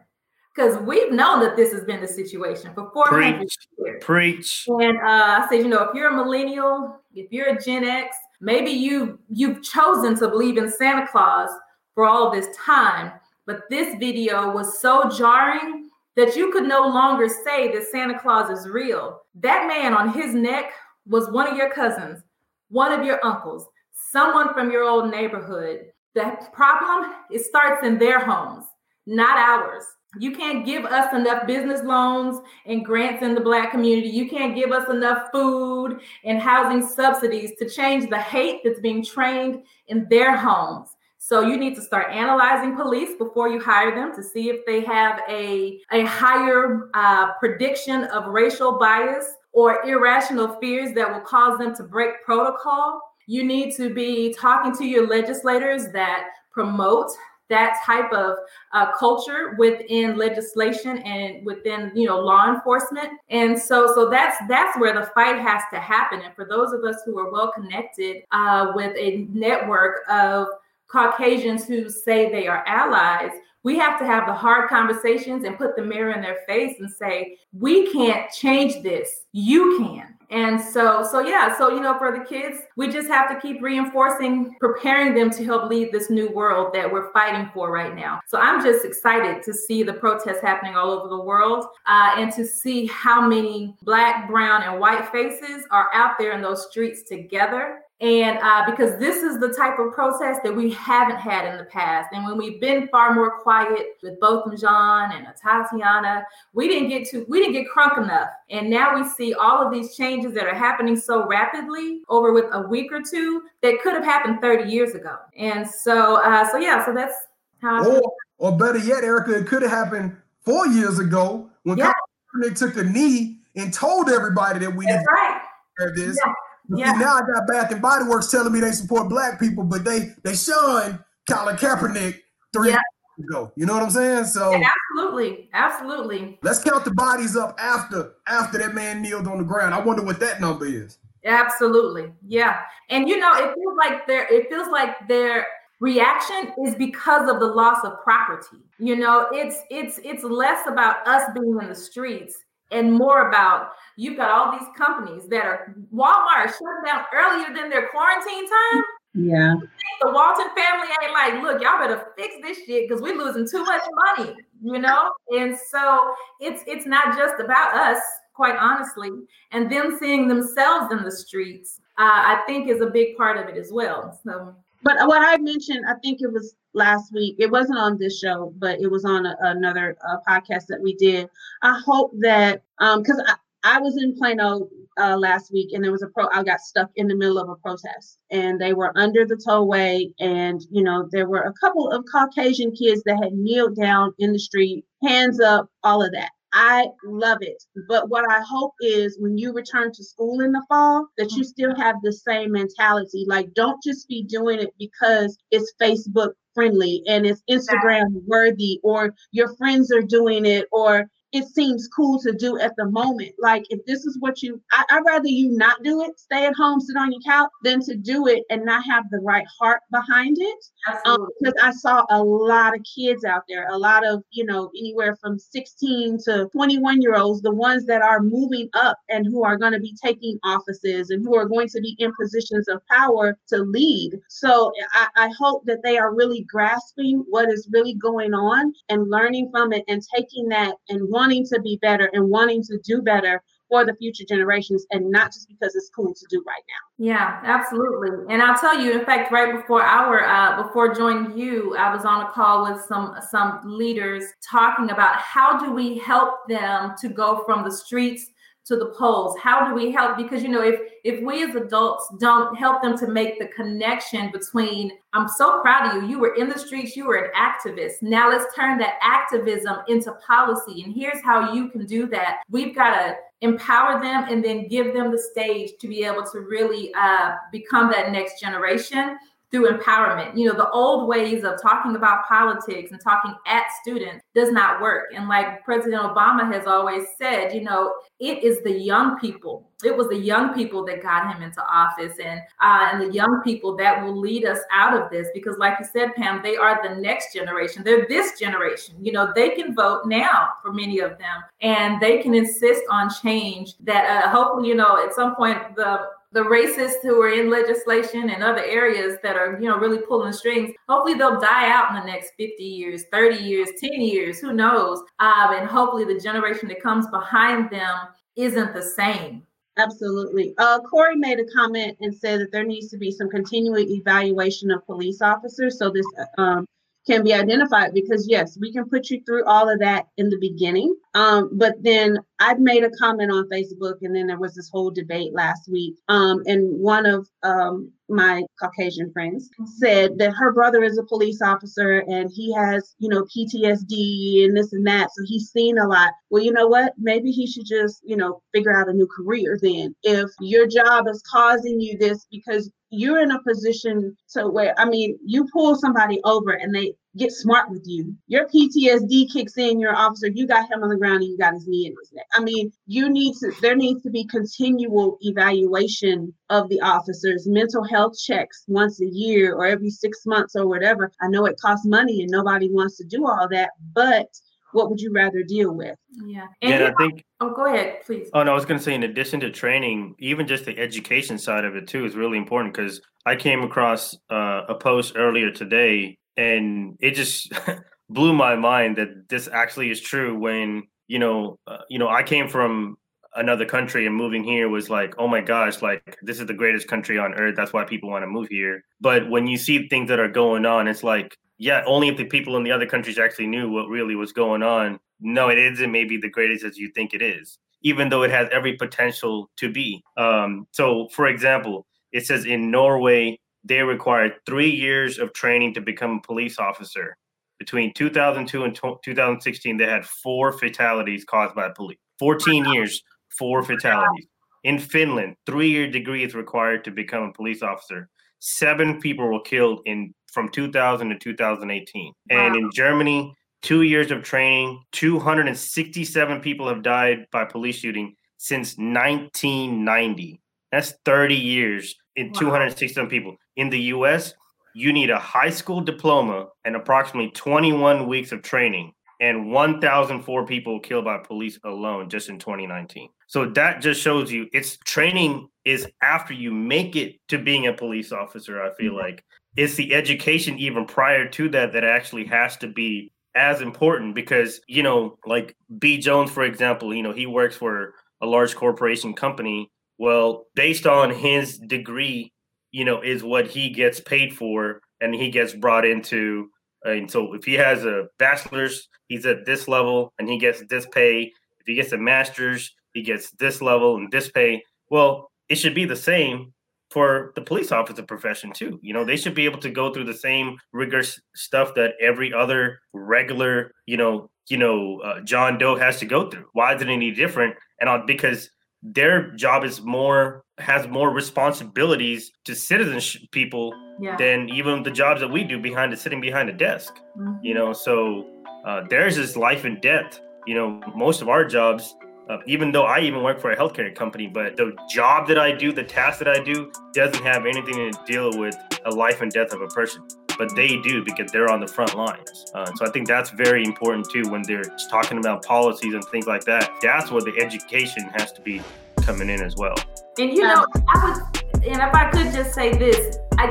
Because we've known that this has been the situation for 400 Preach. years. Preach. And uh, I said, you know, if you're a millennial, if you're a Gen X, maybe you you've chosen to believe in Santa Claus for all this time, but this video was so jarring that you could no longer say that Santa Claus is real. That man on his neck was one of your cousins, one of your uncles, someone from your old neighborhood. The problem it starts in their homes, not ours. You can't give us enough business loans and grants in the Black community. You can't give us enough food and housing subsidies to change the hate that's being trained in their homes. So you need to start analyzing police before you hire them to see if they have a, a higher uh, prediction of racial bias or irrational fears that will cause them to break protocol. You need to be talking to your legislators that promote that type of uh, culture within legislation and within you know law enforcement. And so so that's that's where the fight has to happen. And for those of us who are well connected uh, with a network of caucasians who say they are allies we have to have the hard conversations and put the mirror in their face and say we can't change this. You can and so, so yeah, so you know, for the kids, we just have to keep reinforcing, preparing them to help lead this new world that we're fighting for right now. So I'm just excited to see the protests happening all over the world uh, and to see how many black, brown, and white faces are out there in those streets together and uh, because this is the type of protest that we haven't had in the past. And when we've been far more quiet with both John and Tatiana, we didn't get to we didn't get crunk enough. And now we see all of these changes that are happening so rapidly over with a week or two that could have happened 30 years ago. And so uh, so yeah, so that's how or or better yet, Erica, it could have happened four years ago when yeah. Kaepernick took a knee and told everybody that we That's need right. this. Yeah. Yeah. now I got Bath and Body Works telling me they support black people, but they they shunned Colin Kaepernick three yeah. years ago. You know what I'm saying? So yeah, absolutely, absolutely. Let's count the bodies up after after that man kneeled on the ground. I wonder what that number is. Absolutely, yeah. And you know, it feels like their it feels like their reaction is because of the loss of property. You know, it's it's it's less about us being in the streets and more about you've got all these companies that are Walmart shutting down earlier than their quarantine time. Yeah. The Walton family ain't like, look, y'all better fix this shit because we're losing too much money, you know? And so it's it's not just about us, quite honestly, and them seeing themselves in the streets, uh, I think is a big part of it as well. So but what I mentioned, I think it was last week. It wasn't on this show, but it was on a, another uh, podcast that we did. I hope that because um, I, was in Plano uh, last week, and there was a pro. I got stuck in the middle of a protest, and they were under the tollway, and you know there were a couple of Caucasian kids that had kneeled down in the street, hands up, all of that. I love it. But what I hope is when you return to school in the fall, that you still have the same mentality. Like, don't just be doing it because it's Facebook friendly and it's Instagram worthy, or your friends are doing it, or it seems cool to do at the moment. Like if this is what you, I, would rather you not do it, stay at home, sit on your couch, than to do it and not have the right heart behind it. Um, because I saw a lot of kids out there, a lot of you know anywhere from 16 to 21 year olds, the ones that are moving up and who are going to be taking offices and who are going to be in positions of power to lead. So I, I hope that they are really grasping what is really going on and learning from it and taking that and wanting to be better and wanting to do better for the future generations and not just because it's cool to do right now. Yeah, absolutely. And I'll tell you, in fact, right before our uh, before joining you, I was on a call with some some leaders talking about how do we help them to go from the streets to the polls. How do we help? Because you know if if we as adults don't help them to make the connection between i'm so proud of you. You were in the streets. You were an activist. Now let's turn that activism into policy. And here's how you can do that. We've got to empower them and then give them the stage to be able to really uh, become that next generation through empowerment. You know, the old ways of talking about politics and talking at students does not work. And like President Obama has always said, you know, it is the young people. It was the young people that got him into office, and uh, and the young people that will lead us out of this. Because, like you said, Pam, they are the next generation. They're this generation. You know, they can vote now for many of them, and they can insist on change. That uh, hopefully, you know, at some point the the racists who are in legislation and other areas that are, you know, really pulling strings, hopefully they'll die out in the next 50 years, 30 years, 10 years, who knows? Um, and hopefully the generation that comes behind them isn't the same. Absolutely. Uh, Corey made a comment and said that there needs to be some continuing evaluation of police officers. So this um, can be identified because yes, we can put you through all of that in the beginning. Um, but then I'd made a comment on Facebook, and then there was this whole debate last week. Um, and one of um, my Caucasian friends said that her brother is a police officer and he has, you know, PTSD and this and that. So he's seen a lot. Well, you know what? Maybe he should just, you know, figure out a new career then. If your job is causing you this because you're in a position to where, I mean, you pull somebody over and they get smart with you. Your PTSD kicks in, you're officer, you got him on the ground and you got his knee in his neck. I mean, you need to, there needs to be continual evaluation of the officers, mental health checks once a year or every six months or whatever. I know it costs money and nobody wants to do all that, but what would you rather deal with? Yeah. And yeah, I think. Oh, go ahead, please. Oh no, I was going to say, in addition to training, even just the education side of it too is really important because I came across uh, a post earlier today and it just blew my mind that this actually is true when you know uh, you know i came from another country and moving here was like oh my gosh like this is the greatest country on earth that's why people want to move here but when you see things that are going on it's like yeah only if the people in the other countries actually knew what really was going on no it isn't maybe the greatest as you think it is even though it has every potential to be um, so for example it says in norway they require three years of training to become a police officer. between 2002 and 2016, they had four fatalities caused by police. 14 years, four fatalities. In Finland, three-year degree is required to become a police officer. Seven people were killed in from 2000 to 2018. And in Germany, two years of training, 267 people have died by police shooting since 1990. That's 30 years in Wow. 267 people. In the US, you need a high school diploma and approximately 21 weeks of training and 1004 people killed by police alone just in 2019 so that just shows you it's training is after you make it to being a police officer i feel mm-hmm. like it's the education even prior to that that actually has to be as important? Because you know like b. Jones for example you know he works for a large corporation company. Well based on his degree you know is what he gets paid for and he gets brought into and so if he has a bachelor's he's at this level and he gets this pay. If he gets a master's he gets this level and this pay. Well it should be the same for the police officer profession too. You know they should be able to go through the same rigorous stuff that every other regular you know you know uh, john doe has to go through. Why is it any different? And uh, because their job is more has more responsibilities to citizenship people Yeah. than even the jobs that we do behind the sitting behind a desk. Mhm. you know so uh, theirs is life and death. You know most of our jobs uh, even though i even work for a healthcare company but the job that i do the task that i do doesn't have anything to deal with a life and death of a person but they do because they're on the front lines. Uh, so i think that's very important too when they're talking about policies and things like that that's where the education has to be coming in as well. And you know, I was, and if I could just say this, I,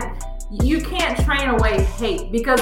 you can't train away hate because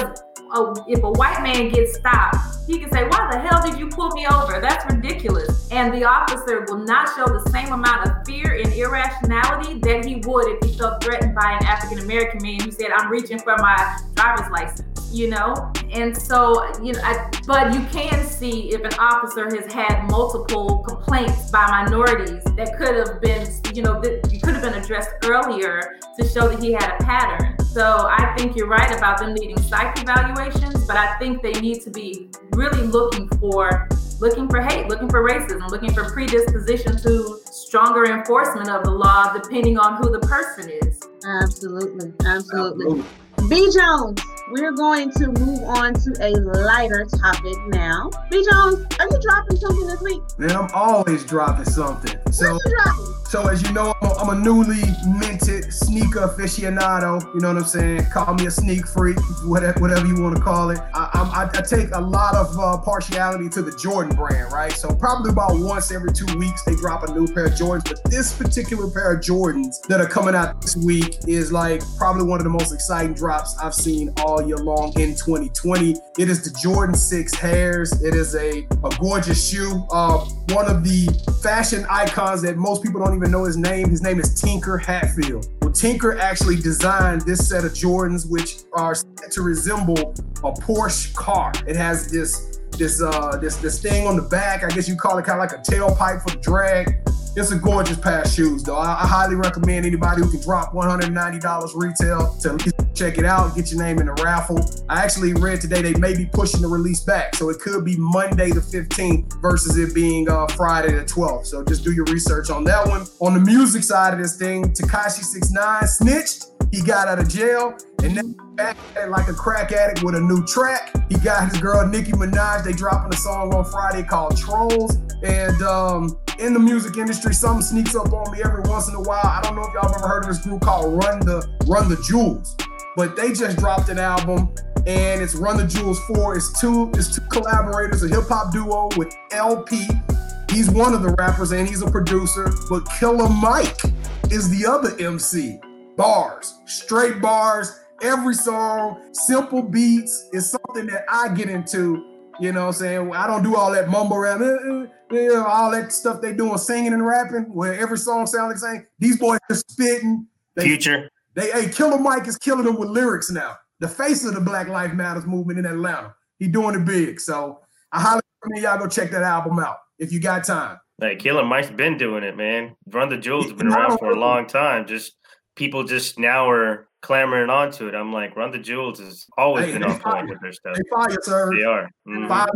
uh, if a white man gets stopped, he can say, "Why the hell did you pull me over? That's ridiculous." And the officer will not show the same amount of fear and irrationality that he would if he felt threatened by an African American man who said, "I'm reaching for my driver's license." You know, and so you know, I, but you can see if an officer has had multiple complaints by minorities that could have been, you know, that could have been addressed earlier to show that he had a pattern. So I think you're right about them needing psych evaluations, but I think they need to be really looking for looking for hate, looking for racism, looking for predisposition to stronger enforcement of the law depending on who the person is. Absolutely. Absolutely. B Jones, we're going to move on to a lighter topic now. B Jones, are you dropping something this week? Man, I'm always dropping something. So, dropping? so as you know, I'm a, I'm a newly minted sneaker aficionado. You know what I'm saying? Call me a sneak freak, whatever, whatever you want to call it. I, I, I take a lot of uh, partiality to the Jordan brand, right? So probably about once every two weeks they drop a new pair of Jordans. But this particular pair of Jordans that are coming out this week is like probably one of the most exciting drops I've seen all year long in 2020. It is the Jordan 6 Hares. It is a, a gorgeous shoe. Uh, one of the fashion icons that most people don't even know his name. His name is Tinker Hatfield. Well, Tinker actually designed this set of Jordans, which are set to resemble a Porsche car. It has this this uh this this thing on the back. I guess you call it kind of like a tailpipe for the drag. It's a gorgeous pair of shoes, though. I, I highly recommend anybody who can drop $190 retail to at least check it out, get your name in the raffle. I actually read today they may be pushing the release back, so it could be Monday the 15th versus it being uh, Friday the 12th. So just do your research on that one. On the music side of this thing, Tekashi 69 snitched. He got out of jail and then back like a crack addict with a new track. He got his girl Nicki Minaj. They dropping a song on Friday called Trollz. And um, in the music industry, something sneaks up on me every once in a while. I don't know if y'all ever heard of this group called Run the Run the Jewels, but they just dropped an album and it's Run the Jewels 4. It's two, it's two collaborators, a hip-hop duo with El-P. He's one of the rappers and he's a producer, but Killer Mike is the other MC. Bars, straight bars, every song, simple beats is something that I get into. You know what I'm saying? I don't do all that mumble rap, eh, eh, all that stuff they doing singing and rapping, where every song sounds the same. These boys are spitting. They, future they, hey, Killer Mike is killing them with lyrics now. The face of the Black Life Matters movement in Atlanta. He doing it big. So I highly recommend y'all go check that album out if you got time. Like Killer Mike's been doing it, man. Run the Jewels has been around for a long time. Just people just now are clamoring onto it. I'm like, Run the Jewels has always Hey, been on point fire. with their stuff. They fire, sir. They are. Mhm. Five.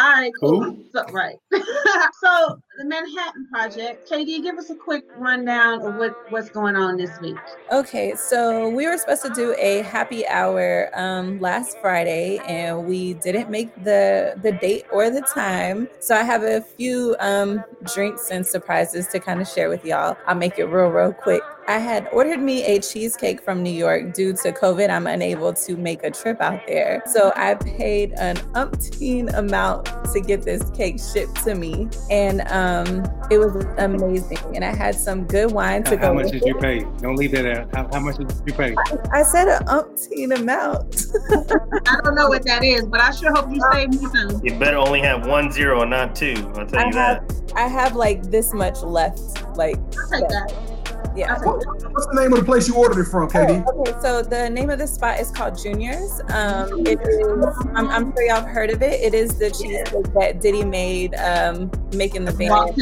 All right, cool. Who? So, right. so the Manhattan Project. KD, give us a quick rundown of what, what's going on this week. Okay, so we were supposed to do a happy hour um, last Friday, and we didn't make the the date or the time. So I have a few um, drinks and surprises to kind of share with y'all. I'll make it real, real quick. I had ordered me a cheesecake from New York due to COVID. I'm unable to make a trip out there, so I paid an umpteen amount to get this cake shipped to me, and um, Um, it was amazing. And I had some good wine to How, go. how much with did it. you pay? Don't leave that out. How, how much did you pay? I said an umpteen amount. I don't know what that is, but I sure hope you save me some. You better only have one zero and not two. I'll tell I you that. I have like this much left. Like, I'll take that. Yeah. What- What's the name of the place you ordered it from, KD? Oh, okay, so the name of the spot is called Juniors. Um, it is. I'm, I'm sure y'all have heard of it. It is the cheesecake that Diddy made, um, making the band. Walk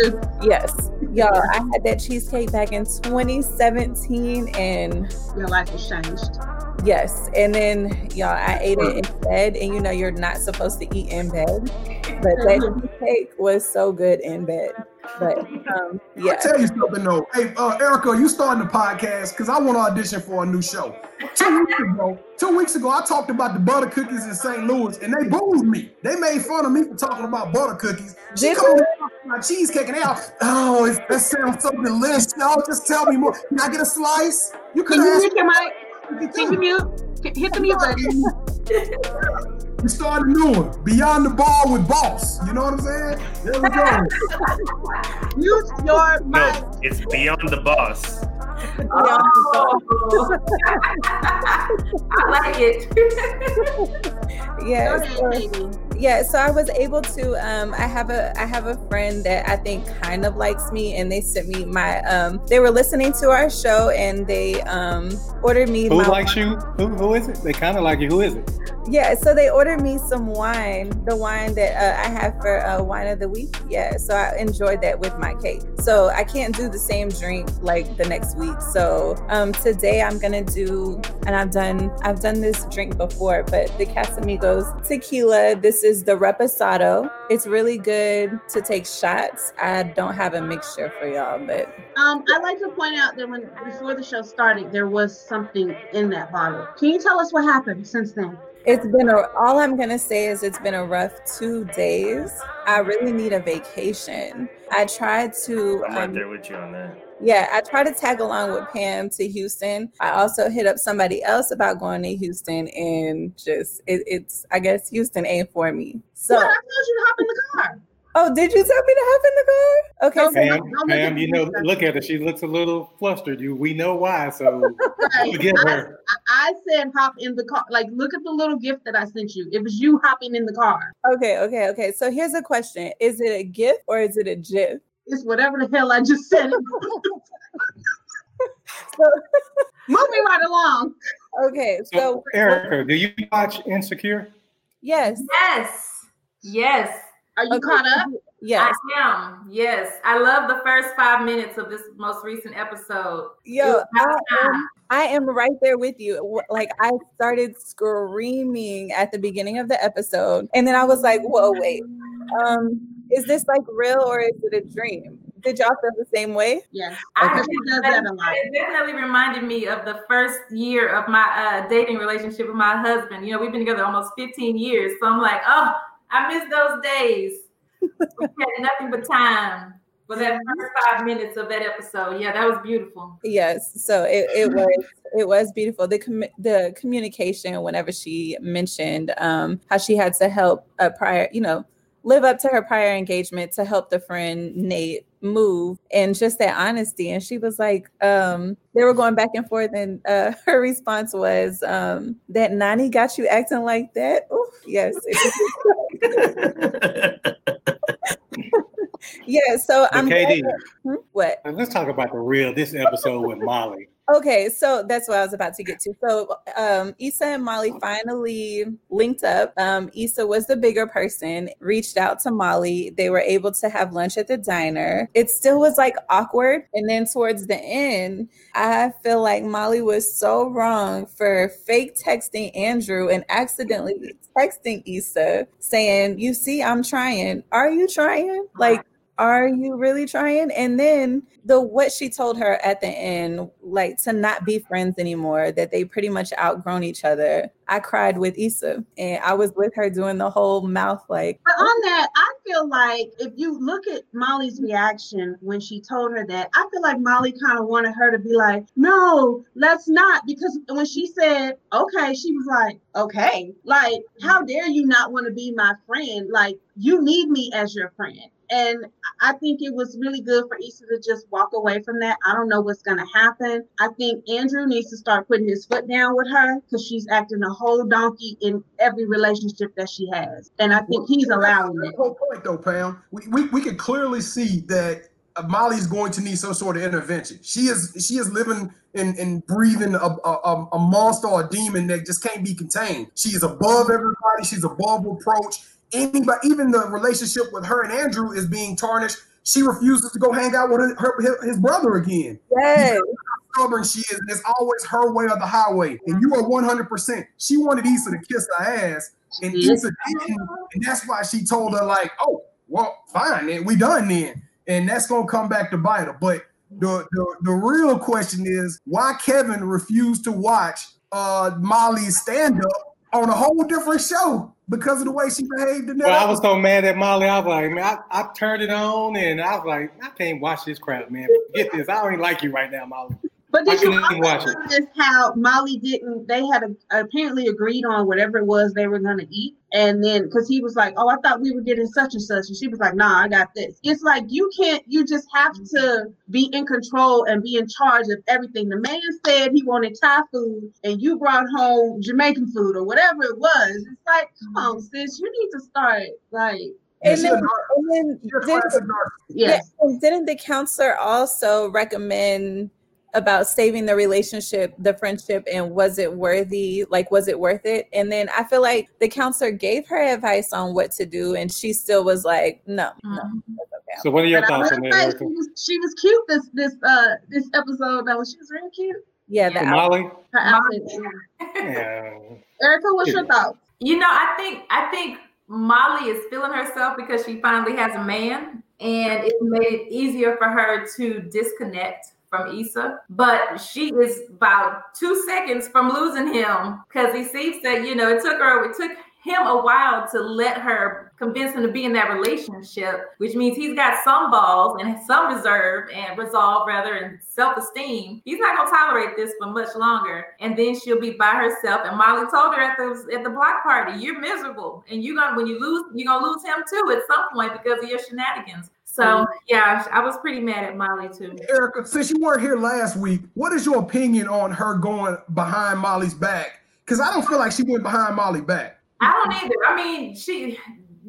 Yes, y'all. I had that cheesecake back in 2017, and Your life has changed. yes, and then y'all, I ate it in bed, and you know you're not supposed to eat in bed, but that cheesecake was so good in bed. But um, I yeah, tell you something though. Hey, uh, Erica, you starting the podcast because I want to audition for a new show. Two weeks ago, two weeks ago, I talked about the butter cookies in St. Louis, and they booed me. They made fun of me for talking about butter cookies. She Did called me my cheesecake, and they all, oh, it, that sounds so delicious. Oh, just tell me more. Can I get a slice? You could Can you mute your mic? Can you mute? Hit hit the mute button. We started a new one, Beyond the Ball with Boss. You know what I'm saying? There we go. Mute your mic. No, it's beyond the boss. Oh. I like it. yeah. So- yeah so i was able to um i have a i have a friend that i think kind of likes me and they sent me my um they were listening to our show and they um ordered me Who my likes you? Who, who is it? They kind of like you. Who is it? yeah so they ordered me some wine the wine that uh, i have for uh, wine of the week yeah so i enjoyed that with my cake so i can't do the same drink like the next week so um today i'm gonna do and i've done i've done this drink before but the casamigos tequila this is the reposado it's really good to take shots i don't have a mixture for y'all but Um, I'd like to point out that when before the show started, there was something in that bottle. Can you tell us what happened since then? It's been a all I'm gonna say is it's been a rough two days. I really need a vacation. I tried to I'm right um, there with you on that. yeah, I tried to tag along with Pam to Houston. I also hit up somebody else about going to Houston and just it, it's I guess Houston ain't for me. So Well, I told you to hop in the car. Oh did you tell me to hop in the car? Okay, so Okay. Pam, Don't look Pam, at you know, like look at her. She looks a little flustered. You, we know why. So Right. forgive I, her. I said hop in the car. Like, look at the little gift that I sent you. It was you hopping in the car. okay, okay, okay. So here's a question. Is it a gift or is it a GIF? It's whatever the hell I just said. So Moving right along. okay, So, so Erica, do you watch Insecure? yes. Yes. Yes. Are you Okay. caught up? Yes. I am. Yes. I love the first five minutes of this most recent episode. It Yo, I am. I am right there with you. Like I started screaming at the beginning of the episode, and then I was like, "Whoa, wait, um, is this like real or is it a dream?" Did y'all feel the same way? Yes. I think she does that a lot. It definitely reminded me of the first year of my uh, dating relationship with my husband. You know, we've been together almost 15 years. So I'm like, oh, I miss those days. we had nothing but time for that first five minutes of that episode. Yeah, that was beautiful. Yes. So it, it was it was beautiful. The commu- the communication whenever she mentioned um, how she had to help a prior, you know, live up to her prior engagement to help the friend Nate move and just that honesty. And she was like um they were going back and forth. And uh her response was um that Nani got you acting like that? Ooh, yes. Yeah so But i'm KD, Hmm? what? let's talk about the real this episode with Molly. Okay, so that's what I was about to get to. So um Issa and Molly finally linked up. Um Issa was the bigger person, reached out to Molly. They were able to have lunch at the diner. It still was like awkward. And then towards the end, I feel like Molly was so wrong for fake texting Andrew and accidentally texting Issa saying, You see, I'm trying. Are you trying? Like are you really trying and then the what she told her at the end like to not be friends anymore that they pretty much outgrown each other i cried with Issa and i was with her doing the whole mouth like But on that, I feel like if you look at Molly's reaction when she told her that, I feel like Molly kind of wanted her to be like, no, let's not. Because when she said, okay, she was like, okay, like, how dare you not want to be my friend? Like, you need me as your friend. And I think it was really good for Issa to just walk away from that. I don't know what's going to happen. I think Andrew needs to start putting his foot down with her because she's acting a whole donkey in every relationship that she has. And I think he's allowing The it. whole point, though, Pam, we, we, we can clearly see that Molly's going to need some sort of intervention. She is she is living and, and breathing a, a, a monster or a demon that just can't be contained. She is above everybody. She's above reproach. Anybody, even the relationship with her and Andrew is being tarnished. She refuses to go hang out with her, her his brother again. yes Stubborn she is, and it's always her way or the highway. And you are 100%. She wanted Issa to kiss her ass, and Yes. Issa didn't. And that's why she told her, like, oh, well, fine, then we done then. And that's gonna come back to bite her. But the the, the real question is why Kevin refused to watch uh Molly's stand-up on a whole different show because of the way she behaved in that. Well, I was so mad at Molly. I was like, man, I, I turned it on and I was like, I can't watch this crap, man. Get this. I don't even like you right now, Molly. But did I you couldn't watch also it. notice how Molly didn't? They had a, apparently agreed on whatever it was they were going to eat, and then because he was like, "Oh, I thought we were getting such and such," and she was like, "Nah, I got this." It's like you can't. You just have to be in control and be in charge of everything. The man said he wanted Thai food, and you brought home Jamaican food or whatever it was. It's like, come on, sis, you need to start like, and then, and then didn't- yes. Yeah, didn't the counselor also recommend about saving the relationship, the friendship, and was it worthy? Like, was it worth it? And then I feel like the counselor gave her advice on what to do, and she still was like, no, no, Mhm. that's okay. So what are your But I thoughts on that, she was, she was cute this this uh this episode though. She was real cute. Yeah, the For out- Molly? Her outfit. Yeah. Erica, what's your thoughts? You know, I think I think Molly is feeling herself because she finally has a man, and it made it easier for her to disconnect from Issa. But she is about two seconds from losing him because he sees that you know it took her it took him a while to let her convince him to be in that relationship, which means he's got some balls and some reserve and resolve rather and self-esteem. He's not gonna tolerate this for much longer. And then she'll be by herself. And Molly told her at the at the block party, you're miserable. And you're gonna when you lose, you're gonna lose him too at some point because of your shenanigans. So yeah, I was pretty mad at Molly too. Erica, since you weren't here last week, what is your opinion on her going behind Molly's back? Because I don't feel like she went behind Molly back. I don't either. I mean, she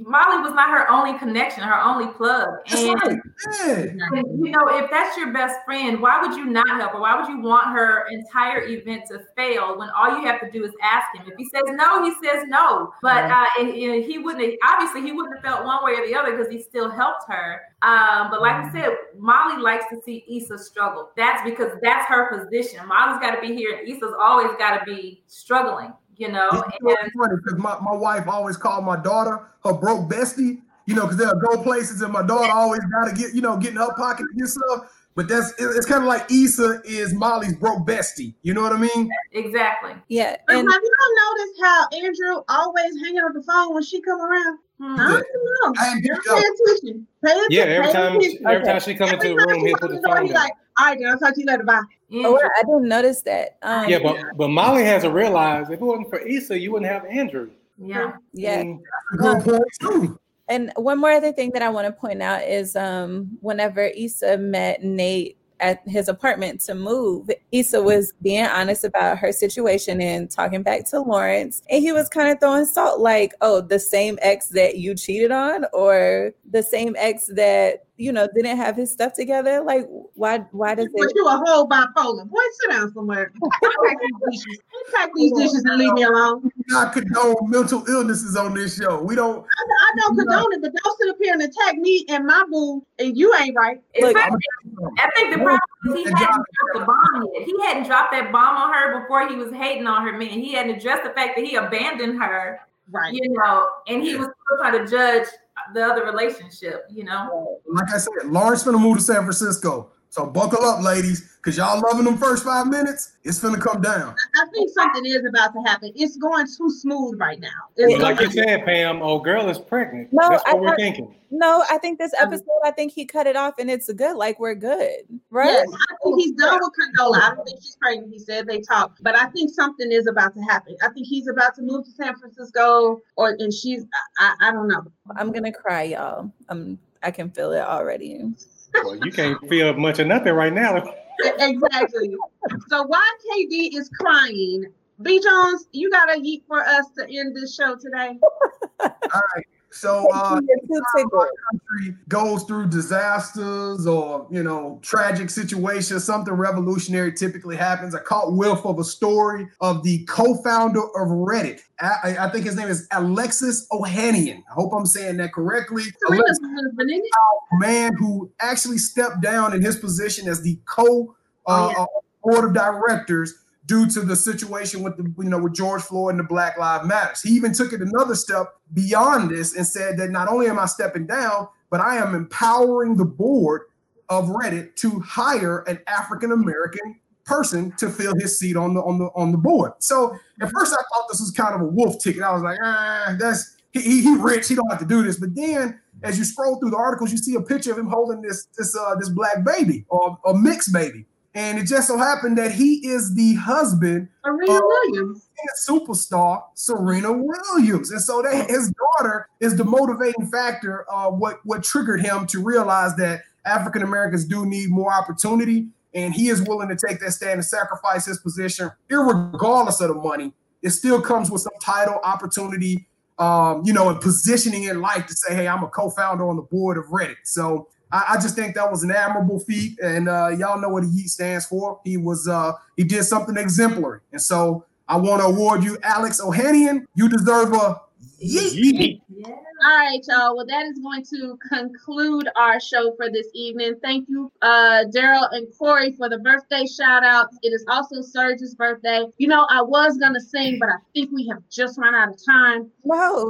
Molly was not her only connection, her only plug. That's And right. Yeah. You know, if that's your best friend, why would you not help her? Why would you want her entire event to fail when all you have to do is ask him? If he says no, he says no. But uh, and, and he wouldn't have, obviously he wouldn't have felt one way or the other because he still helped her. Um, but like I said, Molly likes to see Issa struggle. That's because that's her position. Molly's got to be here, and Issa's always got to be struggling. You know, It's so and funny because my, my wife always called my daughter her broke bestie, you know, because they'll go places and my daughter always got to get, you know, get in her pocket to get stuff. But that's it- it's kind of like Issa is Molly's broke bestie. You know what I mean? exactly. yeah, But and have you not noticed how Andrew always hanging on the phone when she come around? Hmm. I don't know. I ain't picked Pay attention. Pay attention. Yeah, every time attention. every Okay. time she come into the room, she he'll put the the phone down. like, all right, then I'll talk to you later. Bye. oh, I didn't notice that. Um, Yeah, but but Molly has to realize if it wasn't for Issa, you wouldn't have Andrew. yeah. yeah. Mm, Good point too. And one more other thing that I want to point out is um, whenever Issa met Nate at his apartment to move, Issa was being honest about her situation and talking back to Lawrence. And he was kind of throwing salt like, oh, the same ex that you cheated on, or the same ex that you know, didn't have his stuff together? Like, why? Why does But it? you a whole bipolar. Boy, sit down somewhere. Pack these dishes. Pack these dishes and leave me alone. not condone mental illnesses on this show. We don't. I, I don't condone it, but don't sit up here and attack me and my boo, and you ain't right. Look, I think the problem is he hadn't dropped the bomb yet. He hadn't dropped that bomb on her before he was hating on her man. He hadn't addressed the fact that he abandoned her, Right. you know, and he was still trying to judge the other relationship, you know. Like I said, Lawrence finna move to San Francisco. So buckle up, ladies, because y'all loving them first five minutes. It's gonna come down. I think something is about to happen. It's going too smooth right now. It's But like you said, Pam, old girl is pregnant. No, That's what I we're thought- thinking. no, I think this episode, I think he cut it off and it's good. Like we're good, right? Yes, I think he's done with Condola. I don't think she's pregnant. He said they talked, but I think something is about to happen. I think he's about to move to San Francisco, or and she's. I, I, I don't know. I'm gonna cry, y'all. I'm. I can feel it already. Well, you can't feel much of nothing right now. Exactly. so why KD is crying? B Jones, you got a yeet for us to end this show today. So uh, tickled. country goes through disasters or you know tragic situations, something revolutionary typically happens. I caught whiff of a story of the co-founder of Reddit. I, I think his name is Alexis Ohanian. I hope I'm saying that correctly. Alexis, husband, man who actually stepped down in his position as the co uh, Oh, yeah. uh, board of directors due to the situation with the you know with George Floyd and the Black Lives Matters. He even took it another step beyond this and said that not only am I stepping down, but I am empowering the board of Reddit to hire an African American person to fill his seat on the on the on the board. So at first I thought this was kind of a wolf ticket. I was like, ah, that's he, he, rich, he don't have to do this. But then as you scroll through the articles, you see a picture of him holding this this uh this black baby or a mixed baby. And it just so happened that he is the husband Serena Uh, Williams. superstar Serena Williams. And so that his daughter is the motivating factor of what, what triggered him to realize that African Americans do need more opportunity. And he is willing to take that stand and sacrifice his position, regardless of the money. It still comes with some title, opportunity, um, you know, and positioning in life to say, hey, I'm a co-founder on the board of Reddit. So I, I just think that was an admirable feat. And uh, y'all know what he stands for. He was uh, he did something exemplary. And so I want to award you, Alex Ohanian. You deserve a yeet. Yeet. Yeah. All right, y'all. Well, that is going to conclude our show for this evening. Thank you, uh, Daryl and Corey, for the birthday shout outs. It is also Serge's birthday. You know, I was going to sing, but I think we have just run out of time. No,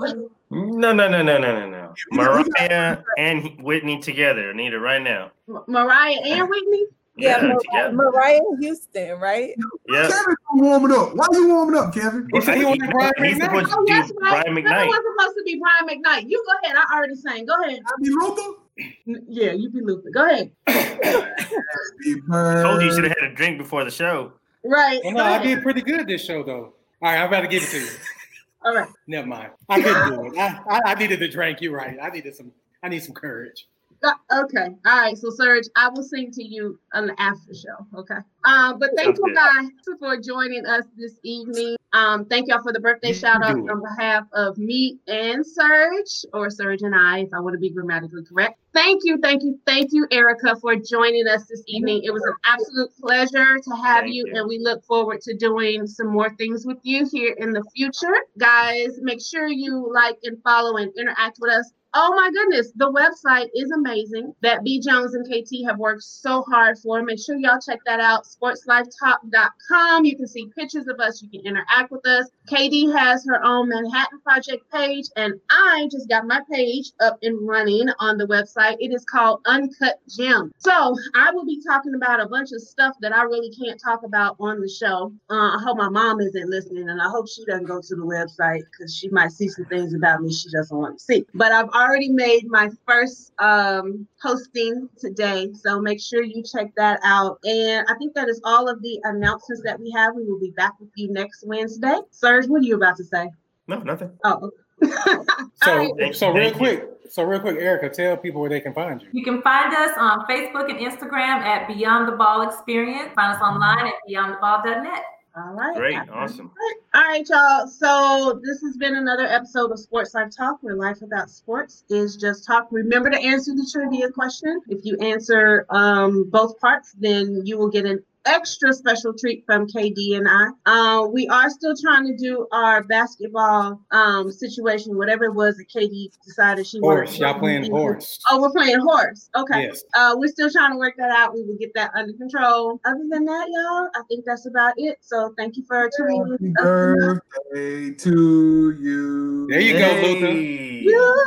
No, no, no, no, no, no, no. Mariah and Whitney together. I need it right now. M- Mariah and Whitney. Yeah, Mar- together. Mariah Houston, right? Yeah. Kevin, warming up. Why are you warming up, Kevin? He said he wanted Brian He's McKnight. supposed to Oh, that's do right. Brian That McKnight. was supposed to be Brian McKnight. You go ahead. I already sang. Go ahead. Happy Luther? N- Yeah, you be Luther. Go ahead. Happy Told you you should have had a drink before the show. Right. Well, no, I did pretty good this show though. All right, I'm about to give it to you. All right. Never mind. I couldn't do it. I, I, I needed the drink. You're right. I needed some. I need some courage. Uh, okay. All right. So, Serge, I will sing to you on the after show. Okay. Um, but thank Sounds you guys for joining us this evening. Um, thank y'all for the birthday shout out on behalf of me and Serge, or Serge and I, if I want to be grammatically correct. Thank you, thank you, thank you, Erica, for joining us this evening. It was an absolute pleasure to have you, you. and we look forward to doing some more things with you here in the future. Guys, make sure you like and follow and interact with us Oh my goodness, the website is amazing that B Jones and KD have worked so hard for. Make sure y'all check that out. Sportslifetalk.com. You can see pictures of us, you can interact with us. KD has her own Manhattan Project page, and I just got my page up and running on the website. It is called Uncut Gem. So I will be talking about a bunch of stuff that I really can't talk about on the show. Uh, I hope my mom isn't listening, and I hope she doesn't go to the website because she might see some things about me she doesn't want to see. But I've already made my first um, posting today, so make sure you check that out. And I think that is all of the announcements that we have. We will be back with you next Wednesday. Serge, what are you about to say? No, nothing. Oh. So, All right. So real quick, so real quick, Erica, tell people where they can find you. You can find us on Facebook and Instagram at Beyond the Ball Experience. Find us online at beyondtheball.net. All right. Great, awesome. All right, y'all. So this has been another episode of Sports Life Talk, where life without sports is just talk. Remember to answer the trivia question. If you answer um, both parts, then you will get an extra special treat from KD and I. Uh, we are still trying to do our basketball um, situation, whatever it was that KD decided she Horse. wanted. Y'all playing horse. Oh, we're playing horse. Okay. Yes. Uh, we're still trying to work that out. We will get that under control. Other than that, y'all, I think that's about it. So thank you for tuning Happy in. birthday to you. There you go, Luther. Hey. You.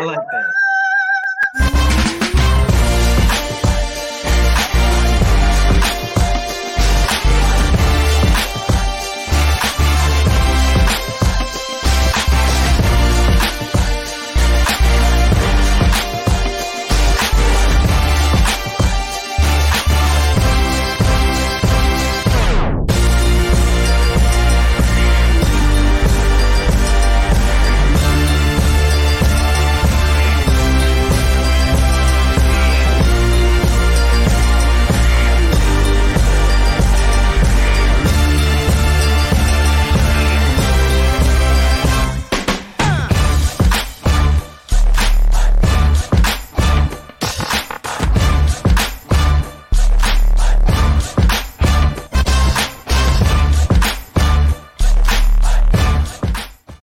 I like that.